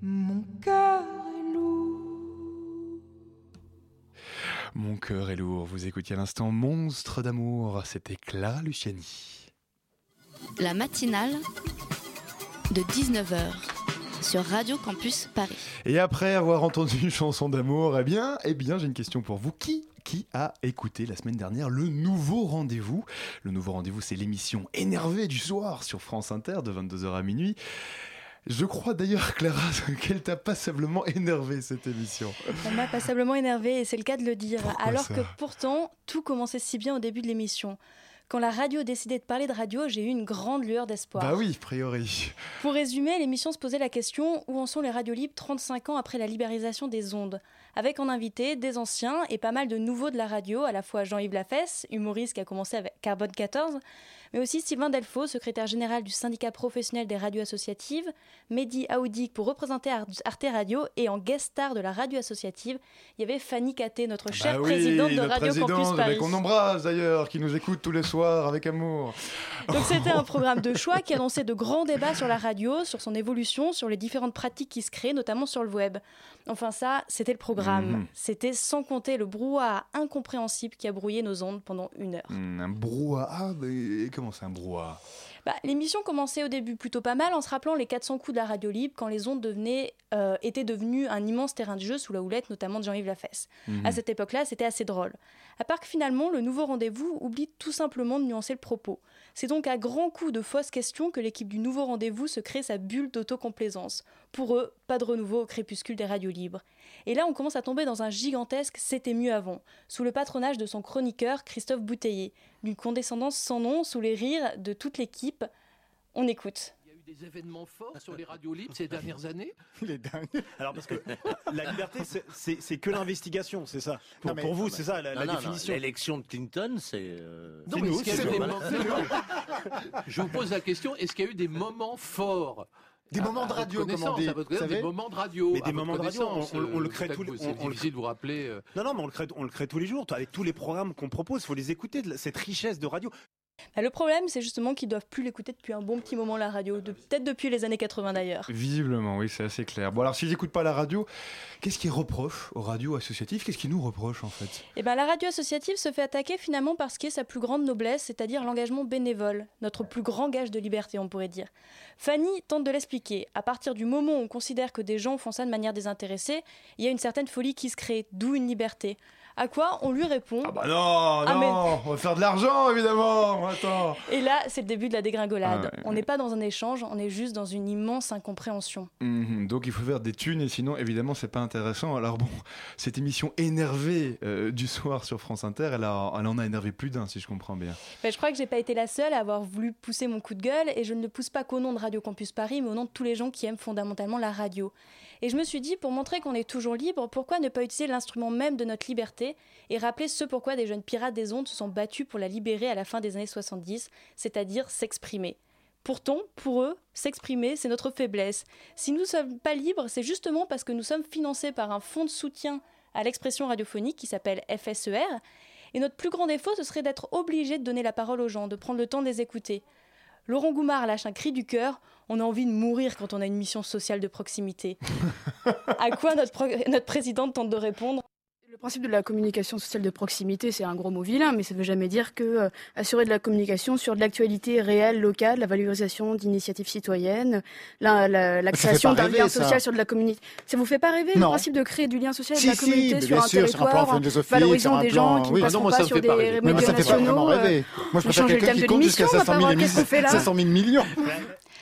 Mon cœur est lourd. Mon cœur est lourd. Vous écoutiez à l'instant Monstre d'amour. C'était Clara Luciani. La matinale de 19h sur Radio Campus Paris. Et après avoir entendu une chanson d'amour, eh bien, eh bien, j'ai une question pour vous. Qui qui a écouté la semaine dernière le nouveau rendez-vous Le nouveau rendez-vous, c'est l'émission énervée du soir sur France Inter de 22h à minuit. Je crois d'ailleurs, Clara, qu'elle t'a passablement énervé cette émission. Elle m'a passablement énervé et c'est le cas de le dire. Pourquoi alors que pourtant, tout commençait si bien au début de l'émission. Quand la radio décidait de parler de radio, j'ai eu une grande lueur d'espoir. Bah oui, a priori. Pour résumer, l'émission se posait la question où en sont les radios libres 35 ans après la libéralisation des ondes? Avec en invité des anciens et pas mal de nouveaux de la radio, à la fois Jean-Yves Lafesse, humoriste qui a commencé avec Carbone 14, mais aussi Sylvain Delfaux, secrétaire général du syndicat professionnel des radios associatives, Mehdi Aoudik pour représenter Ar- Arte Radio et en guest star de la radio associative, il y avait Fanny Caté, notre chère Bah oui, présidente de notre Radio présidente, Campus Paris. Qu'on embrasse d'ailleurs, qui nous écoute tous les soirs avec amour. Donc c'était un programme de choix qui annonçait de grands débats sur la radio, sur son évolution, sur les différentes pratiques qui se créent, notamment sur le web. Enfin ça, c'était le programme. Mhm. C'était sans compter le brouhaha incompréhensible qui a brouillé nos ondes pendant une heure. Hmm, un brouhaha. Ah, mais un brouhaha? Bah, L'émission commençait au début plutôt pas mal en se rappelant les 400 coups de la radio libre quand les ondes devenaient, euh, étaient devenues un immense terrain de jeu sous la houlette notamment de Jean-Yves Lafesse. Mhm. À cette époque-là, c'était assez drôle. À part que finalement, le nouveau rendez-vous oublie tout simplement de nuancer le propos. C'est donc à grands coups de fausses questions que l'équipe du nouveau rendez-vous se crée sa bulle d'autocomplaisance. Pour eux, pas de renouveau au crépuscule des radios libres. Et là, on commence à tomber dans un gigantesque C'était mieux avant, sous le patronage de son chroniqueur Christophe Bouteiller, d'une condescendance sans nom, sous les rires de toute l'équipe. On écoute. Des événements forts sur les radios libres ces dernières années Il est dingue. Alors parce que la liberté, c'est- que l'investigation, c'est ça. Pour, Non, mais- pour vous, c'est ça la, non, la non, non, définition. L'élection de Clinton, c'est. euh, Non, mais nous, est-ce qu'il y a c'est eu des moments- Je vous pose la question est-ce qu'il y a eu des moments forts? Des À- moments de radio, comme on connaissance, dit, à votre vous connaissance, Des moments de radio. Mais des moments de radio, on, connaissance, on- on le crée tous les on- C'est difficile de vous rappeler. euh, Non, non, mais on le crée, on le crée tous les jours. Avec tous les programmes qu'on propose, il faut les écouter. Cette richesse de radio. Bah, le problème, c'est justement qu'ils doivent plus l'écouter depuis un bon petit moment la radio, de- peut-être depuis les années 80 d'ailleurs. Visiblement, oui, c'est assez clair. Bon, alors s'ils n'écoutent pas la radio, qu'est-ce qu'ils reprochent aux radios associatives? Qu'est-ce qu'ils nous reprochent en fait? Eh ben, la radio associative se fait attaquer finalement par ce qui est sa plus grande noblesse, c'est-à-dire l'engagement bénévole, notre plus grand gage de liberté, on pourrait dire. Fanny tente de l'expliquer. À partir du moment où on considère que des gens font ça de manière désintéressée, il y a une certaine folie qui se crée, d'où une liberté. À quoi on lui répond Bah non, Ah, non, mais- on va faire de l'argent évidemment. Attends. Et là, c'est le début de la dégringolade. Ah ouais, on n'est pas dans un échange, on est juste dans une immense incompréhension. Mhm, donc il faut faire des thunes et sinon évidemment c'est pas intéressant. Alors bon, cette émission énervée euh, du soir sur France Inter, elle, a- elle en a énervé plus d'un si je comprends bien. Ben, je crois que j'ai pas été la seule à avoir voulu pousser mon coup de gueule et je ne le pousse pas qu'au nom de Radio Campus Paris, mais au nom de tous les gens qui aiment fondamentalement la radio. Et je me suis dit, pour montrer qu'on est toujours libre, pourquoi ne pas utiliser l'instrument même de notre liberté et rappeler ce pourquoi des jeunes pirates des ondes se sont battus pour la libérer à la fin des années 70, c'est-à-dire s'exprimer. Pourtant, pour eux, s'exprimer, c'est notre faiblesse. Si nous ne sommes pas libres, c'est justement parce que nous sommes financés par un fonds de soutien à l'expression radiophonique qui s'appelle FSER, et notre plus grand défaut, ce serait d'être obligé de donner la parole aux gens, de prendre le temps de les écouter. Laurent Goumard lâche un cri du cœur. On a envie de mourir quand on a une mission sociale de proximité. à quoi notre, notre présidente tente de répondre? Le principe de la communication sociale de proximité, c'est un gros mot vilain, mais ça ne veut jamais dire que euh, assurer de la communication sur de l'actualité réelle, locale, la valorisation d'initiatives citoyennes, la, création d'un lien ça. social sur de la communauté. Ça vous fait pas rêver le Non. principe de créer du lien social Si, de la si, communauté mais sur bien un sûr, sur un territoire, valorisant des plan- gens qui oui. ne non, passeront moi, pas sur fait des pas rêver. médias Mais ça fait pas vraiment nationaux. rêver. euh, Moi, je préfère quelqu'un qui compte jusqu'à l'émission, on va 500 pas 000 voir qu'est-ce qu'on fait là. 500 000 millions.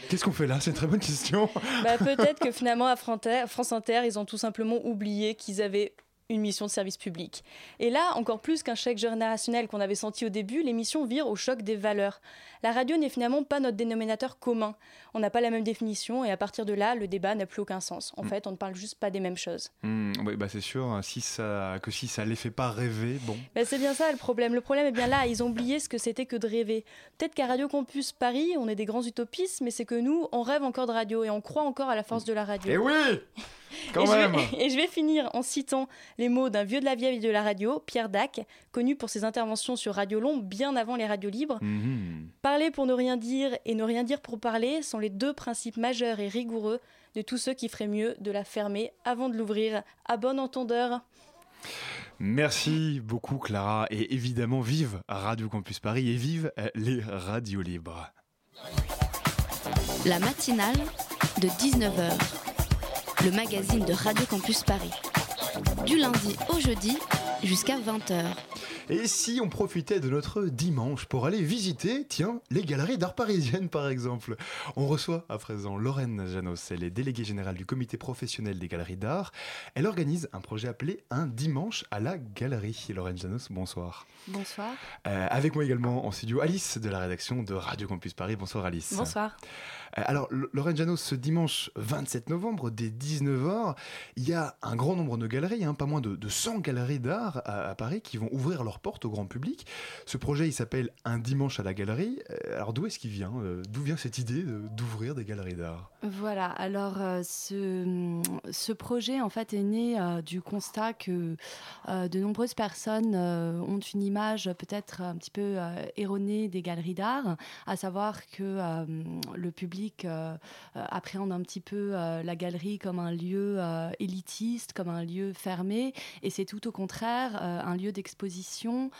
Qu'est-ce qu'on fait là? C'est une très bonne question. Bah, Peut-être que finalement, à France Inter, ils ont tout simplement oublié qu'ils avaient une mission de service public. Et là, encore plus qu'un chèque générationnel qu'on avait senti au début, l'émission vire au choc des valeurs. La radio n'est finalement pas notre dénominateur commun. On n'a pas la même définition et à partir de là, le débat n'a plus aucun sens. En Mm. fait, on ne parle juste pas des mêmes choses. Oui, bah c'est sûr. hein, Si ça, que si ça les fait pas rêver, bon. Ben, c'est bien ça le problème. Le problème est bien là. Ils ont oublié ce que c'était que de rêver. Peut-être qu'à Radio Campus Paris, on est des grands utopistes, mais c'est que nous, on rêve encore de radio et on croit encore à la force de la radio. Eh oui Quand et, même. Je vais, et je vais finir en citant les mots d'un vieux de la vieille de la radio, Pierre Dac, connu pour ses interventions sur Radio Long bien avant les radios libres. Mhm. Parler pour ne rien dire et ne rien dire pour parler sont les deux principes majeurs et rigoureux de tous ceux qui feraient mieux de la fermer avant de l'ouvrir. À bon entendeur. Merci beaucoup Clara et évidemment vive Radio Campus Paris et vive euh, les radios libres. La matinale de 19h, le magazine de Radio Campus Paris. Du lundi au jeudi jusqu'à 20h. Et si on profitait de notre dimanche pour aller visiter, tiens, les galeries d'art parisiennes par exemple On reçoit à présent Lorraine Janos, elle est déléguée générale du comité professionnel des galeries d'art. Elle organise un projet appelé Un dimanche à la galerie. Lorraine Janos, bonsoir. Bonsoir. Euh, avec moi également en studio Alice de la rédaction de Radio Campus Paris. Bonsoir Alice. Bonsoir. Euh, alors, L- Lorraine Janos, ce dimanche 27 novembre, dès 19h, il y a un grand nombre de galeries, hein, pas moins de, de 100 galeries d'art à, Paris qui vont ouvrir leurs portes au grand public. Ce projet, il s'appelle Un dimanche à la galerie. Euh, alors, d'où est-ce qu'il vient Euh, D'où vient cette idée d'ouvrir des galeries d'art? Voilà, alors ce, projet en fait est né du constat que de nombreuses personnes ont une image peut-être un petit peu erronée des galeries d'art, à savoir que le public euh, euh, appréhende un petit peu euh, la galerie comme un lieu élitiste, comme un lieu fermé, et c'est tout au contraire un lieu d'exposition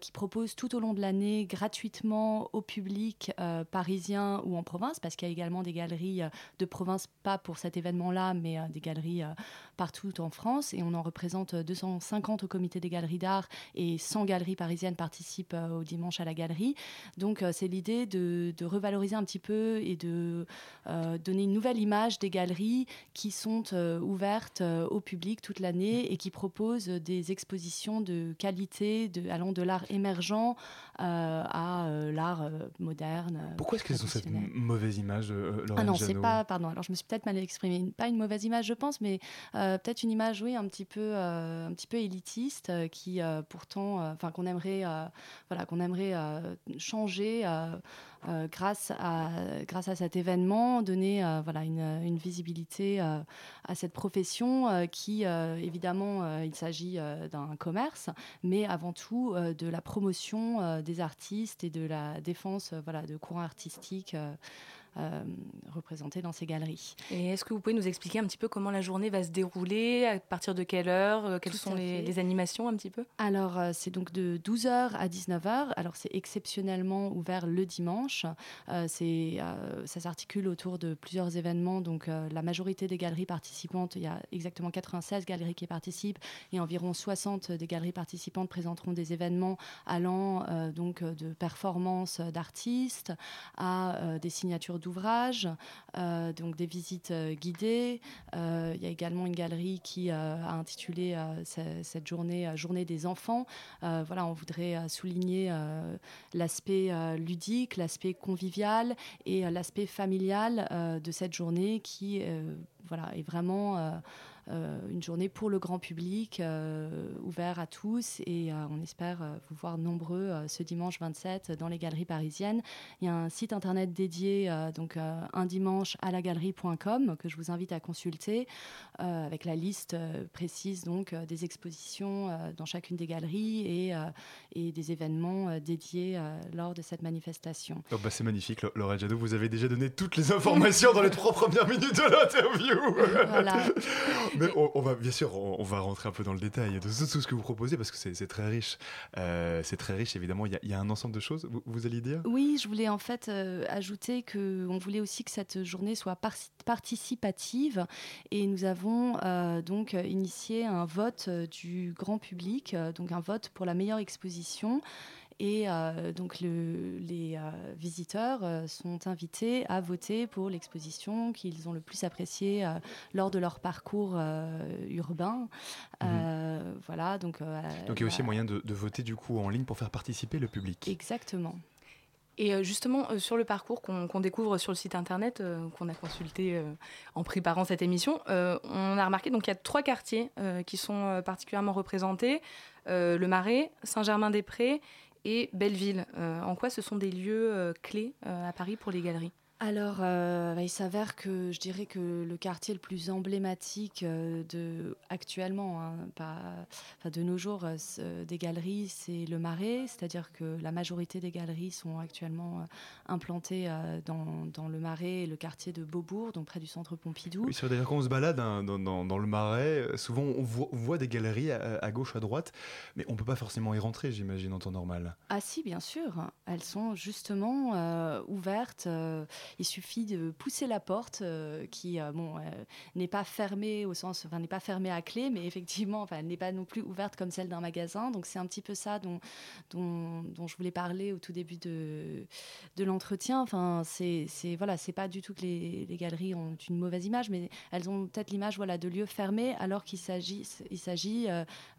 qui propose tout au long de l'année gratuitement au public parisien ou en province, parce qu'il y a également des galeries de province, pas pour cet événement-là, mais des galeries partout en France. Et on en représente 250 au comité des galeries d'art et 100 galeries parisiennes participent au dimanche à la galerie. Donc c'est l'idée de revaloriser un petit peu et de euh, donner une nouvelle image des galeries qui sont euh, ouvertes euh, au public toute l'année et qui proposent des expositions de qualité de, allant de l'art émergent à euh, l'art euh, moderne. euh, Pourquoi est-ce qu'elles ont cette mauvaise image, euh, Lorraine ah non, c'est pas, pardon, alors je me suis peut-être mal exprimée. Pas une mauvaise image, je pense, mais euh, peut-être une image, oui, un petit peu, euh, un petit peu élitiste, euh, qui euh, pourtant, euh, enfin, qu'on aimerait, euh, voilà, qu'on aimerait euh, changer euh, euh, grâce, à, grâce à cet événement, donner euh, voilà, une, une visibilité euh, à cette profession euh, qui, euh, évidemment, euh, il s'agit euh, d'un commerce, mais avant tout euh, de la promotion euh, des artistes et de la défense euh, voilà, de courants artistiques. Euh, représentés dans ces galeries. Et est-ce que vous pouvez nous expliquer un petit peu comment la journée va se dérouler, à partir de quelle heure, euh, quelles Tout sont les, animations un petit peu? Alors, euh, c'est donc de 12h à 19h. Alors, c'est exceptionnellement ouvert le dimanche. Euh, c'est, euh, ça s'articule autour de plusieurs événements. Donc, euh, la majorité des galeries participantes, il y a exactement 96 galeries qui participent et environ 60 des galeries participantes présenteront des événements allant donc de performances d'artistes à des signatures d'ouvrages, euh, donc des visites euh, guidées. Euh, il y a également une galerie qui a intitulé ce- cette journée Journée des enfants. Voilà, on voudrait souligner l'aspect ludique, l'aspect convivial et l'aspect familial de cette journée qui voilà, est vraiment une journée pour le grand public, euh, ouvert à tous. Et euh, on espère euh, vous voir nombreux euh, ce dimanche 27 dans les galeries parisiennes. Il y a un site internet dédié, euh, donc euh, un dimanche à la galerie.com, que je vous invite à consulter, euh, avec la liste euh, précise donc, euh, des expositions euh, dans chacune des galeries et, euh, et des événements euh, dédiés euh, lors de cette manifestation. Oh bah c'est magnifique, Laurent Jadot, vous avez déjà donné toutes les informations dans les trois premières minutes de l'interview. Voilà. On, va bien sûr, on, va rentrer un peu dans le détail de tout ce que vous proposez parce que c'est très riche. Euh, c'est très riche, évidemment. Il y, a- un ensemble de choses. Vous, alliez dire? Oui, je voulais en fait euh, ajouter que on voulait aussi que cette journée soit par- participative et nous avons euh, donc initié un vote euh, du grand public, donc un vote pour la meilleure exposition. Et euh, donc le- les euh, visiteurs euh, sont invités à voter pour l'exposition qu'ils ont le plus appréciée euh, lors de leur parcours euh, urbain. Euh, voilà, donc. euh, Donc il y a aussi moyen de, de voter du coup en ligne pour faire participer le public. Exactement. Et justement, euh, sur le parcours qu'on découvre sur le site internet, euh, qu'on a consulté euh, en préparant cette émission, euh, on a remarqué donc il y a trois quartiers euh, qui sont particulièrement représentés euh, le Marais, Saint-Germain-des-Prés et Belleville. Euh, en quoi ce sont des lieux euh, clés euh, à Paris pour les galeries? Alors, euh, il s'avère que je dirais que le quartier le plus emblématique euh, de, actuellement, hein, pas, de nos jours, euh, des galeries, c'est le Marais, c'est-à-dire que la majorité des galeries sont actuellement implantées dans, dans le Marais et le quartier de Beaubourg, donc près du centre Pompidou. Oui, c'est d'ailleurs, quand on se balade hein, dans, dans- dans le marais, souvent on voit, on voit des galeries à, à gauche, à droite, mais on peut pas forcément y rentrer, j'imagine, en temps normal. Ah si, bien sûr. Elles sont justement ouvertes. Il suffit de pousser la porte euh, qui euh, bon, euh, n'est pas fermée au sens, enfin n'est pas fermée à clé, mais effectivement, enfin, elle n'est pas non plus ouverte comme celle d'un magasin. Donc c'est un petit peu ça dont, dont, dont je voulais parler au tout début de, de l'entretien. Enfin, c'est voilà, c'est pas du tout que les, galeries ont une mauvaise image, mais elles ont peut-être l'image voilà de lieux fermés, alors qu'il s'agit il s'agit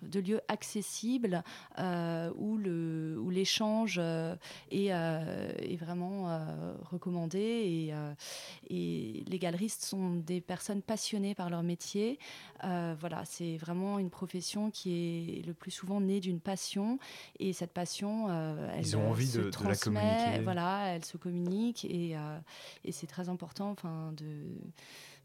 de lieux accessibles où le où l'échange est, est vraiment recommandé et, euh, et les galeristes sont des personnes passionnées par leur métier. Euh, voilà, c'est vraiment une profession qui est le plus souvent née d'une passion et cette passion, euh, elle Ils ont envie se de- de la communiquer. Voilà, elle se communique et, euh, et c'est très important, enfin de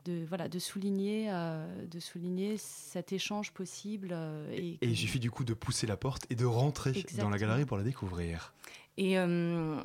de, voilà, de, souligner, euh, de souligner cet échange possible. euh, et, Et il suffit du coup de pousser la porte et de rentrer dans la galerie pour la découvrir. Et euh,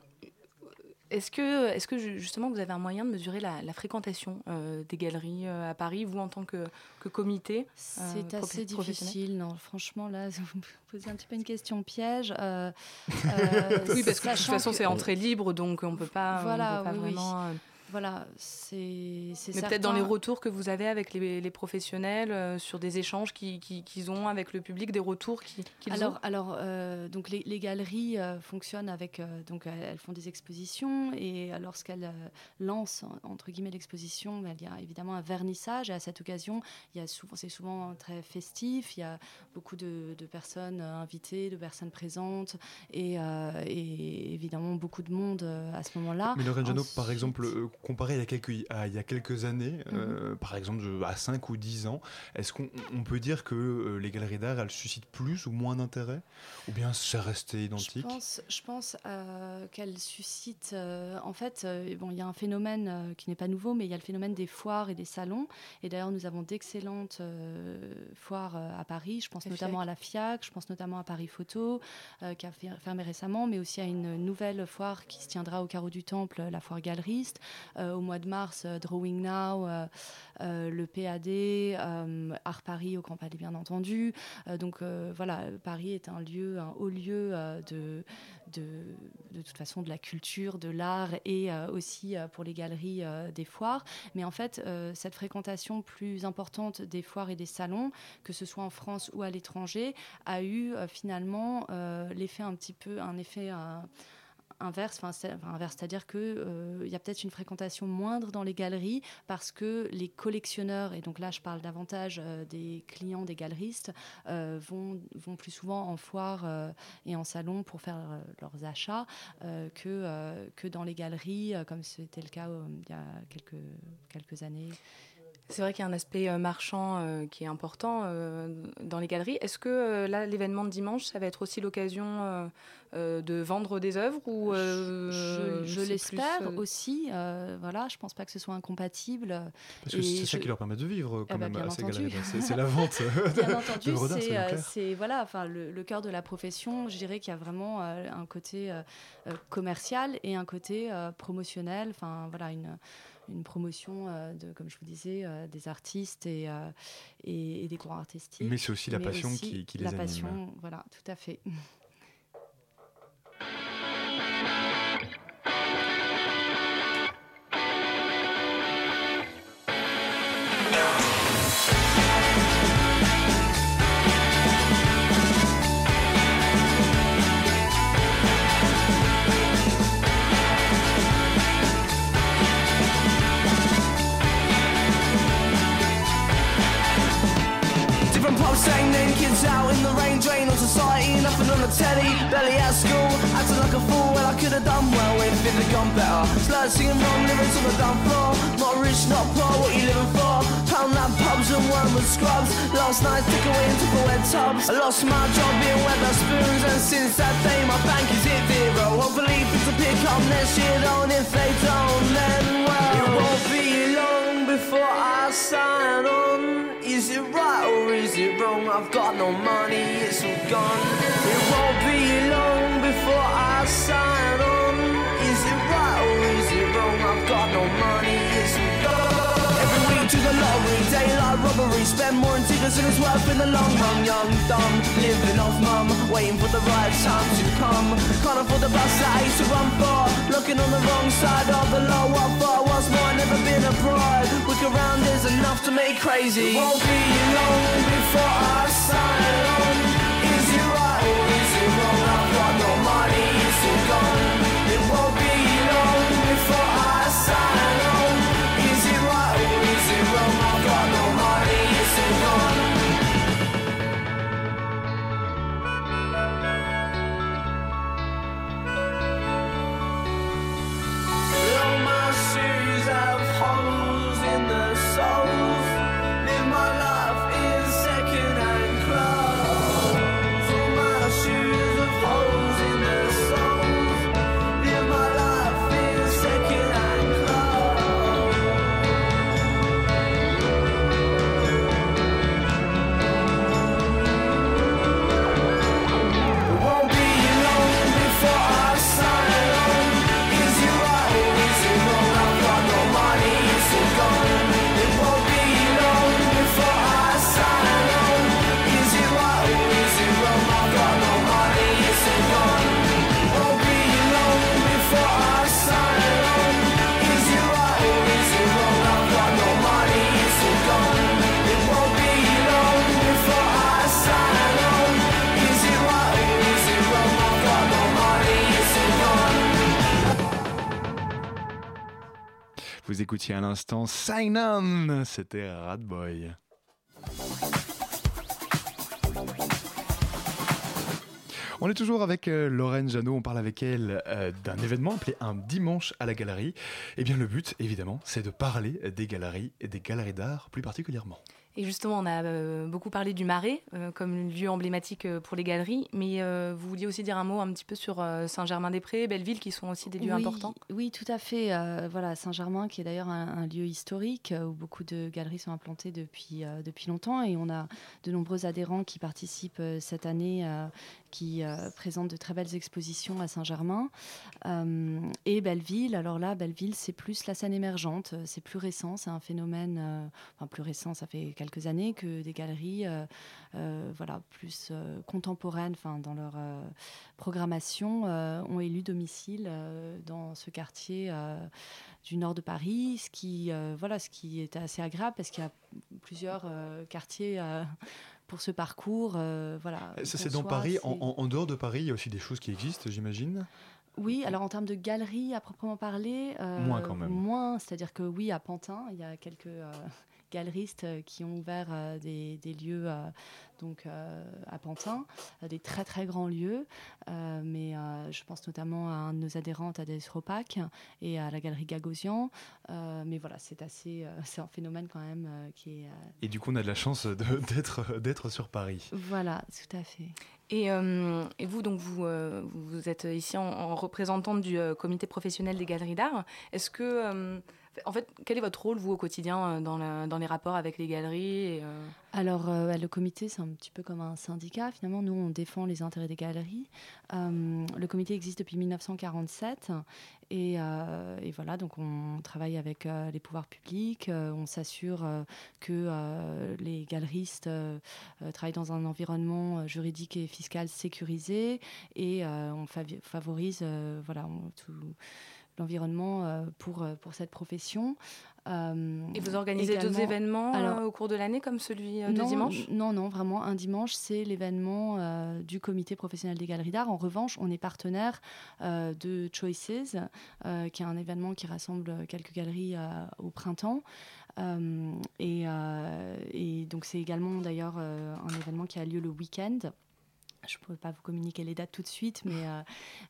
est-ce que, est que ju- justement vous avez un moyen de mesurer la, la fréquentation euh, des galeries euh, à Paris, vous en tant que, que comité euh, C'est assez difficile, non. Franchement, là, vous me posez un petit peu une question piège. oui, parce que de toute façon que- c'est entrée libre, donc on peut pas, on Voilà, peut pas oui, oui. vraiment. euh, Voilà, c'est certain. peut-être dans les retours que vous avez avec les, les professionnels euh, sur des échanges qui- qui- qu'ils ont avec le public, des retours qui- qu'ils alors, ont. alors euh, donc les, les galeries euh, fonctionnent avec euh, donc elles font des expositions et lorsqu'elles euh, lancent en- entre guillemets l'exposition, ben, il y a évidemment un vernissage et à cette occasion, il y a souvent c'est souvent très festif, il y a beaucoup de, de personnes invitées, de personnes présentes et, euh, et évidemment beaucoup de monde euh, à ce moment-là. Mais Ensuite- par exemple, comparé à il y a quelques, à il y a quelques années, Mhm. euh, par exemple je- à 5 ou 10 ans, est-ce qu'on on peut dire que euh, les galeries d'art, elles suscitent plus ou moins d'intérêt? Ou bien c'est resté Je identique pense, je pense euh, qu'elle suscite. euh, en fait, euh, bon, il y a un phénomène euh, qui n'est pas nouveau, mais il y a le phénomène des foires et des salons. Et d'ailleurs, nous avons d'excellentes euh, foires euh, à Paris. Je pense La notamment FIAC. à la FIAC, je pense notamment à Paris Photo, euh, qui a fer- fermé récemment, mais aussi à une nouvelle foire qui se tiendra au Carreau du Temple, la foire galeriste. Euh, au mois de mars, euh, Drawing Now, euh, le PAD, Art Paris au Grand Palais, bien entendu. Donc voilà, Paris est un lieu, un haut lieu de, de, de toute façon de la culture, de l'art et aussi pour les galeries des foires. Mais en fait, cette fréquentation plus importante des foires et des salons, que ce soit en France ou à l'étranger, a eu finalement l'effet un petit peu, un effet. Inverse, inverse, c'est-à-dire que euh, y a peut-être une fréquentation moindre dans les galeries parce que les collectionneurs, et donc là je parle davantage euh, des clients, des galeristes, euh, vont, vont plus souvent en foire euh, et en salon pour faire leurs achats que, que dans les galeries, comme c'était le cas il y a quelques, quelques années. C'est vrai qu'il y a un aspect euh, marchand euh, qui est important euh, dans les galeries. Est-ce que euh, là, l'événement de dimanche, ça va être aussi l'occasion de vendre des œuvres ou euh, je l'espère plus, aussi. euh, voilà, je pense pas que ce soit incompatible. Parce que c'est ça qui leur permet de vivre quand Ah bah, même à ces entendu. galeries. C'est c'est la vente Bien entendu, c'est, voilà, enfin le, le cœur de la profession. Je dirais qu'il y a vraiment euh, un côté commercial et un côté euh, promotionnel. Enfin voilà une une promotion euh, de, comme je vous disais, euh, des artistes et, euh, et, et des courants artistiques. Mais c'est aussi la passion aussi qui- qui les la anime. passion, voilà, tout à fait. telly, belly at school, acting like a fool well, I could have done well if it had gone better. Slurred singing wrong lyrics on the dumb floor. Not rich, not poor, what you living for? Pound that pubs and wormwood scrubs. Last night took away into the wet tubs. I lost my job being weather spoons, and since that day my bank is at zero. Hopefully things will pick up next year, don't if they don't then well. It won't be long before I sign on. Is it right or is it wrong? I've got no money, it's all gone. Spend more in tickets than it's worth in the long run. Young, dumb, living off mum, waiting for the right time to come. Can't afford the bus that I used to run for. Looking on the wrong side of the law. What for? What's more? Never been abroad. Look around, there's enough to make crazy. It won't be long before I sign on. Gone. Écoutiez à l'instant Sign On, c'était Radboy. On est toujours avec euh, Lorraine Jeannot, on parle avec elle euh, d'un événement appelé un dimanche à la galerie. Et bien le but, évidemment, c'est de parler des galeries et des galeries d'art plus particulièrement. Et justement, on a euh, beaucoup parlé du Marais euh, comme lieu emblématique euh, pour les galeries, mais vous vouliez aussi dire un mot un petit peu sur Saint-Germain-des-Prés, Belleville, qui sont aussi des lieux oui, importants Oui, tout à fait. Voilà, Saint-Germain, qui est d'ailleurs un, un lieu historique où beaucoup de galeries sont implantées depuis, depuis longtemps. Et on a de nombreux adhérents qui participent cette année, qui euh, présentent de très belles expositions à Saint-Germain. Euh, et Belleville, alors là, Belleville, c'est plus la scène émergente. euh, C'est plus récent, c'est un phénomène, enfin plus récent, ça fait quelques années que des galeries, voilà, plus contemporaines, enfin dans leur programmation, ont élu domicile dans ce quartier du nord de Paris, ce qui, voilà, ce qui est assez agréable parce qu'il y a plusieurs quartiers. Pour ce parcours, euh, voilà. Ça, c'est dans Paris. en dehors de Paris, il y a aussi des choses qui existent, j'imagine. oui, alors en termes de galeries à proprement parler, euh, Moins quand même. Moins, c'est-à-dire que oui, à Pantin, il y a quelques euh, galeristes euh, qui ont ouvert euh, des, des lieux euh, donc euh, à Pantin, des très très grands lieux. Euh, mais euh, je pense notamment à un de nos adhérents, Tadeusz Ropak, et à la galerie Gagosian. Euh, mais voilà, c'est assez, euh, c'est un phénomène quand même euh, qui est. euh, Et du coup, on a de la chance de- d'être d'être sur Paris. voilà, tout à fait. Et, euh, et vous, donc, vous, euh, vous êtes ici en, en représentante du euh, comité professionnel des galeries d'art. Est-ce que, euh, en fait, quel est votre rôle, vous, au quotidien, euh, dans, les rapports avec les galeries euh, Alors, euh, le comité, c'est un petit peu comme un syndicat. Finalement, nous, on défend les intérêts des galeries. Le comité existe depuis 1947. Et, voilà, donc on travaille avec les pouvoirs publics. on s'assure que les galeristes travaillent dans un environnement juridique et fiscal sécurisé. Et on favorise voilà, on- tout l'environnement euh, pour, euh, pour cette profession. Euh, Et vous organisez d'autres événements Alors, au cours de l'année, comme celui euh, de non, dimanche? Non, non, vraiment, un dimanche, c'est l'événement du comité professionnel des galeries d'art. En revanche, on est partenaire de Choices, qui est un événement qui rassemble quelques galeries au printemps. Et, et donc, c'est également d'ailleurs un événement qui a lieu le week-end. Je ne pourrais pas vous communiquer les dates tout de suite, mais, euh,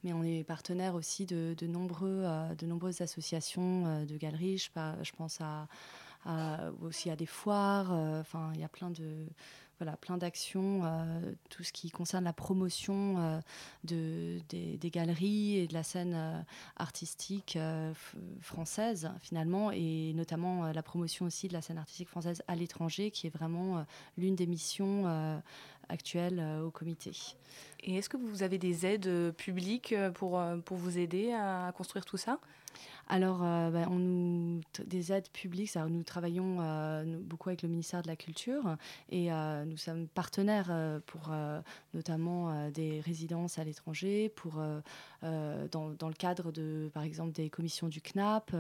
mais on est partenaire aussi de, de nombreux, euh, de nombreuses associations euh, de galeries. Je, pense à, à- aussi à des foires. Enfin, il y a plein de voilà, plein d'actions, euh, tout ce qui concerne la promotion euh, de, des, galeries et de la scène euh, artistique française finalement, et notamment la promotion aussi de la scène artistique française à l'étranger, qui est vraiment l'une des missions actuelles au comité. Et est-ce que vous avez des aides publiques pour, pour vous aider à construire tout ça? Alors, euh, bah, on nous t- des aides publiques, ça, nous travaillons euh, beaucoup avec le ministère de la Culture et euh, nous sommes partenaires pour notamment des résidences à l'étranger, pour dans, dans le cadre de, par exemple, des commissions du CNAP,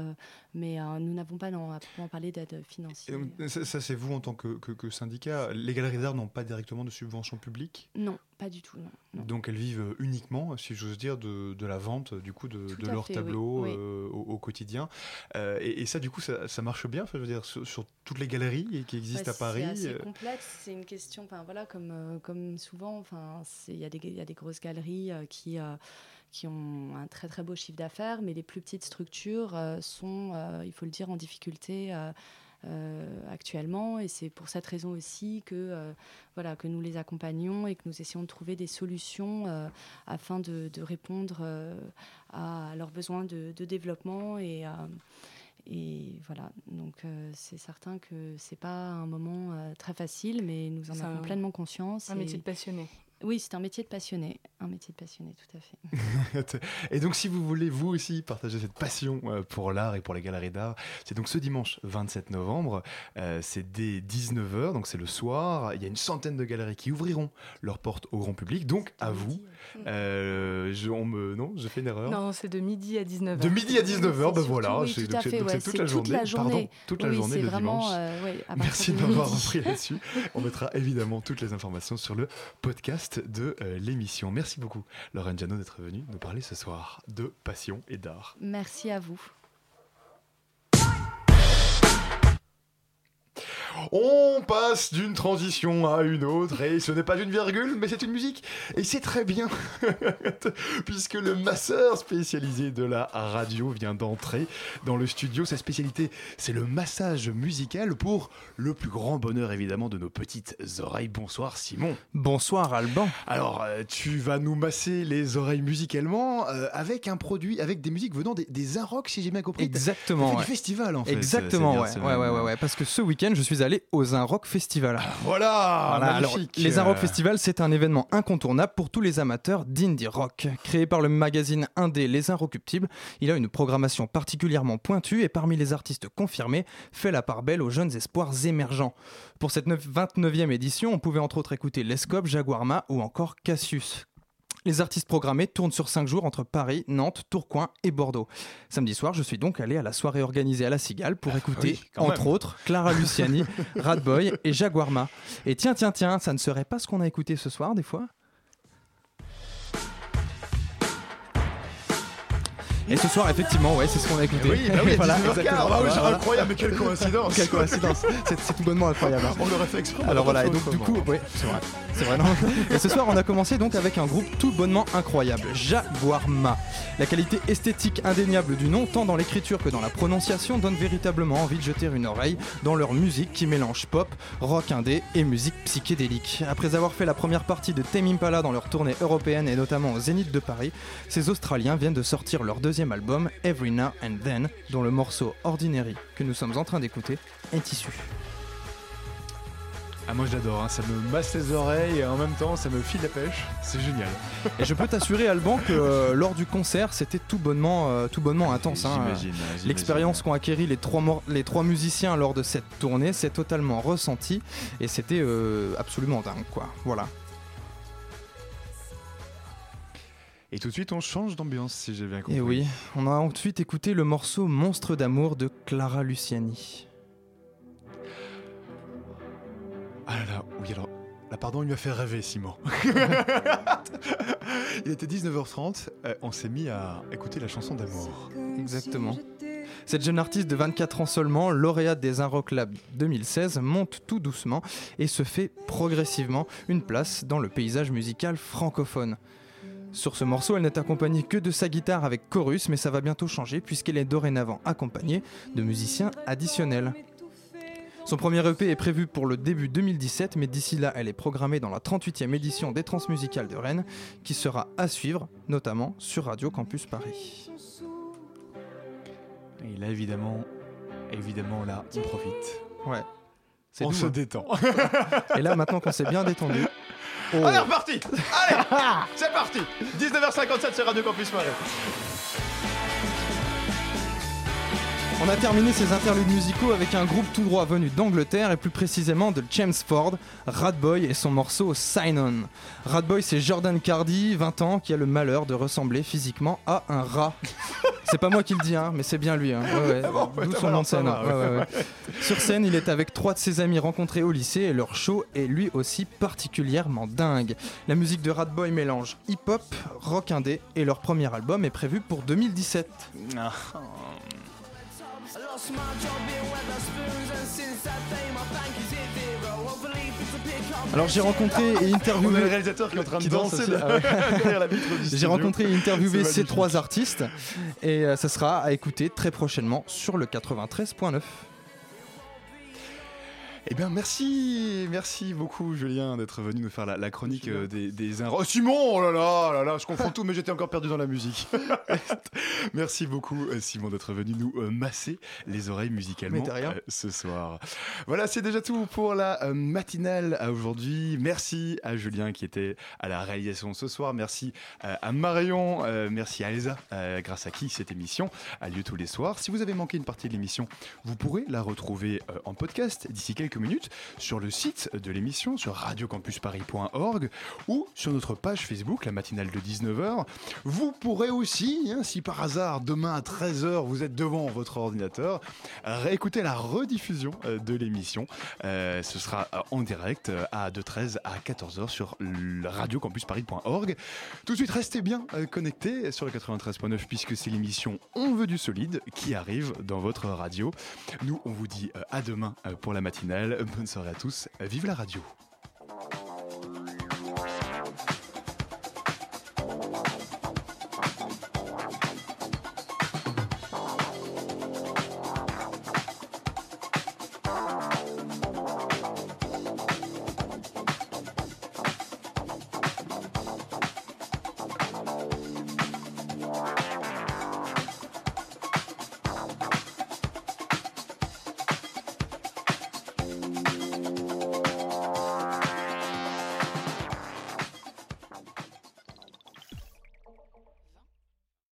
mais nous n'avons pas non, à proprement parler d'aide financière. ça, ça, c'est vous en tant que, que- que syndicat. Les galeries d'art n'ont pas directement de subvention publique Non, pas du tout. Non. non. Donc elles vivent uniquement, si j'ose dire, de, de la vente du coup de, leurs fait, tableaux oui. au, au quotidien. Euh, et, et ça, du coup, ça, ça marche bien. Je veux dire, sur, sur toutes les galeries qui existent Ouais, à Paris. C'est euh, complexe, c'est une question, enfin voilà, comme, euh, comme souvent, enfin, il y, a des- il y a des grosses galeries qui, qui ont un très très beau chiffre d'affaires, mais les plus petites structures euh, sont, euh, il faut le dire, en difficulté. euh, euh, actuellement et c'est pour cette raison aussi que euh, voilà que nous les accompagnons et que nous essayons de trouver des solutions euh, afin de, de répondre à leurs besoins de, de développement et et voilà, donc euh, c'est certain que c'est pas un moment euh, très facile, mais nous en avons un- pleinement conscience. un et- métier de passionné. Oui, c'est un métier de passionné, un métier de passionné, tout à fait. et donc, si vous voulez vous aussi partager cette passion euh, pour l'art et pour les galeries d'art, c'est donc ce dimanche 27 novembre. euh, c'est dès 19h, donc c'est le soir. Il y a une centaine de galeries qui ouvriront leurs portes au grand public. Donc, à vous. Euh, je, on me, non, j'ai fait une erreur. Non, c'est de midi à 19h. De midi à 19h, ben voilà, Oui, c'est tout ouais, toute la journée. Pardon, toute la journée c'est le vraiment, dimanche. euh, ouais, Merci de m'avoir repris là-dessus. On mettra évidemment toutes les informations sur le podcast de euh, l'émission. Merci beaucoup, Lauren Jano, d'être venue nous parler ce soir de passion et d'art. Merci à vous. On passe d'une transition à une autre et ce n'est pas une virgule mais c'est une musique et c'est très bien puisque le masseur spécialisé de la radio vient d'entrer dans le studio. Sa spécialité c'est le massage musical pour le plus grand bonheur évidemment de nos petites oreilles. Bonsoir Simon. Bonsoir Alban. Alors euh, tu vas nous masser les oreilles musicalement euh, avec un produit, avec des musiques venant des, des Arocs si j'ai bien compris. Exactement. t'as fait ouais. du festival en fait. Exactement, bien, ouais. ouais, ouais, ouais, Parce que ce week-end, je suis allé au Rock Festival. Voilà, alors, magnifique. les Rock Euh, Festival, c'est un événement incontournable pour tous les amateurs d'indie rock. Créé par le magazine indé Les Inrecuptibles, il a une programmation particulièrement pointue et parmi les artistes confirmés, fait la part belle aux jeunes espoirs émergents. Pour cette neuf- 29e édition, on pouvait entre autres écouter Lescope, Jaguarma ou encore Cassius. Les artistes programmés tournent sur 5 jours entre Paris, Nantes, Tourcoing et Bordeaux. Samedi soir, je suis donc allé à la soirée organisée à la Cigale pour écouter, Ah oui, quand entre même. autres, Clara Luciani, Radboy et Jaguarma. Et tiens, tiens, tiens, ça ne serait pas ce qu'on a écouté ce soir des fois? Et ce soir, effectivement, ouais, c'est ce qu'on a écouté. Oui, bah oui, Voilà, 19h15. exactement. Ah oui, c'est Voilà. incroyable, mais quelle coïncidence. Quelle coïncidence C'est tout bonnement incroyable. On l'aurait fait exprès. Alors voilà, et donc du coup, oui, c'est vrai. C'est vrai, non Et ce soir, on a commencé donc avec un groupe tout bonnement incroyable, Jaguarma. La qualité esthétique indéniable du nom, tant dans l'écriture que dans la prononciation, donne véritablement envie de jeter une oreille dans leur musique qui mélange pop, rock indé et musique psychédélique. Après avoir fait la première partie de Tame Impala dans leur tournée européenne et notamment au Zénith de Paris, ces Australiens viennent de sortir leur deuxième album, Every Now and Then, dont le morceau Ordinary, que nous sommes en train d'écouter, est issu. Ah, moi j'adore, hein, ça me masse les oreilles et en même temps ça me file la pêche. C'est génial. Et je peux t'assurer, Alban, que euh, lors du concert, c'était tout bonnement, euh, tout bonnement intense. hein. L'expérience qu'ont acquéri les trois, mor- les trois musiciens lors de cette tournée s'est totalement ressentie et c'était euh, absolument dingue, quoi. Voilà. Et tout de suite on change d'ambiance si j'ai bien compris. Et oui, on a ensuite écouté le morceau Monstre d'amour de Clara Luciani. Ah là là, oui alors, là pardon, il m'a fait rêver Simon. il était 19h30, euh, on s'est mis à écouter la chanson d'amour. Exactement. Cette jeune artiste de 24 ans seulement, lauréate des Rock Lab 2016, monte tout doucement et se fait progressivement une place dans le paysage musical francophone. Sur ce morceau, elle n'est accompagnée que de sa guitare avec chorus, mais ça va bientôt changer puisqu'elle est dorénavant accompagnée de musiciens additionnels. Son premier EP est prévu pour le début 2017, mais d'ici là, elle est programmée dans la 38e édition des Transmusicales de Rennes, qui sera à suivre, notamment sur Radio Campus Paris. Et là, évidemment, évidemment, là, on profite. Ouais. On doux, se hein. détend. Et là, maintenant qu'on s'est bien détendu. oh. Allez, reparti Allez C'est parti 19h57 sur Radio Campus Paris. On a terminé ces interludes musicaux avec un groupe tout droit venu d'Angleterre et plus précisément de Chelmsford, Radboy et son morceau Sign On. Radboy c'est Jordan Cardy, 20 ans, qui a le malheur de ressembler physiquement à un rat. C'est pas moi qui le dis, hein, mais c'est bien lui. hein. Ouais, ouais. Ah bon, D'où son nom de scène. Ouais, ouais. Sur scène, il est avec trois de ses amis rencontrés au lycée et leur show est lui aussi particulièrement dingue. La musique de Radboy mélange hip-hop, rock indé et leur premier album est prévu pour 2017. Ah. I lost my job in Weatherspoons and since that day my bank is hit zero. Hopefully things will pick up. Alors j'ai rencontré et On a le interviewé. réalisateur qui est en train de danse danser Ah ouais. derrière la vitre du J'ai rencontré et interviewé ces trois artistes et euh, ça sera à écouter très prochainement sur le 93.9. Eh bien, merci, merci beaucoup, Julien, d'être venu nous faire la, la chronique euh, des, des in- Oh, Simon, oh là là, oh là là, je confonds tout, mais j'étais encore perdu dans la musique. merci beaucoup, euh, Simon, d'être venu nous euh, masser les oreilles musicalement rien. euh, ce soir. Voilà, c'est déjà tout pour la matinale à aujourd'hui. Merci à Julien qui était à la réalisation ce soir. Merci à Marion, merci à Elsa, grâce à qui cette émission a lieu tous les soirs. Si vous avez manqué une partie de l'émission, vous pourrez la retrouver en podcast d'ici quelques minutes sur le site de l'émission, sur radiocampusparis.org ou sur notre page Facebook, la matinale de 19h. Vous pourrez aussi, hein, si par hasard demain à 13h vous êtes devant votre ordinateur, réécouter la rediffusion euh, de l'émission. Euh, ce sera euh, en direct à de 13 à 14h sur radiocampusparis.org. Tout de suite, restez bien connectés sur le 93.9 puisque c'est l'émission On veut du solide qui arrive dans votre radio. Nous, on vous dit à demain pour la matinale. Bonne soirée à tous. Vive la radio.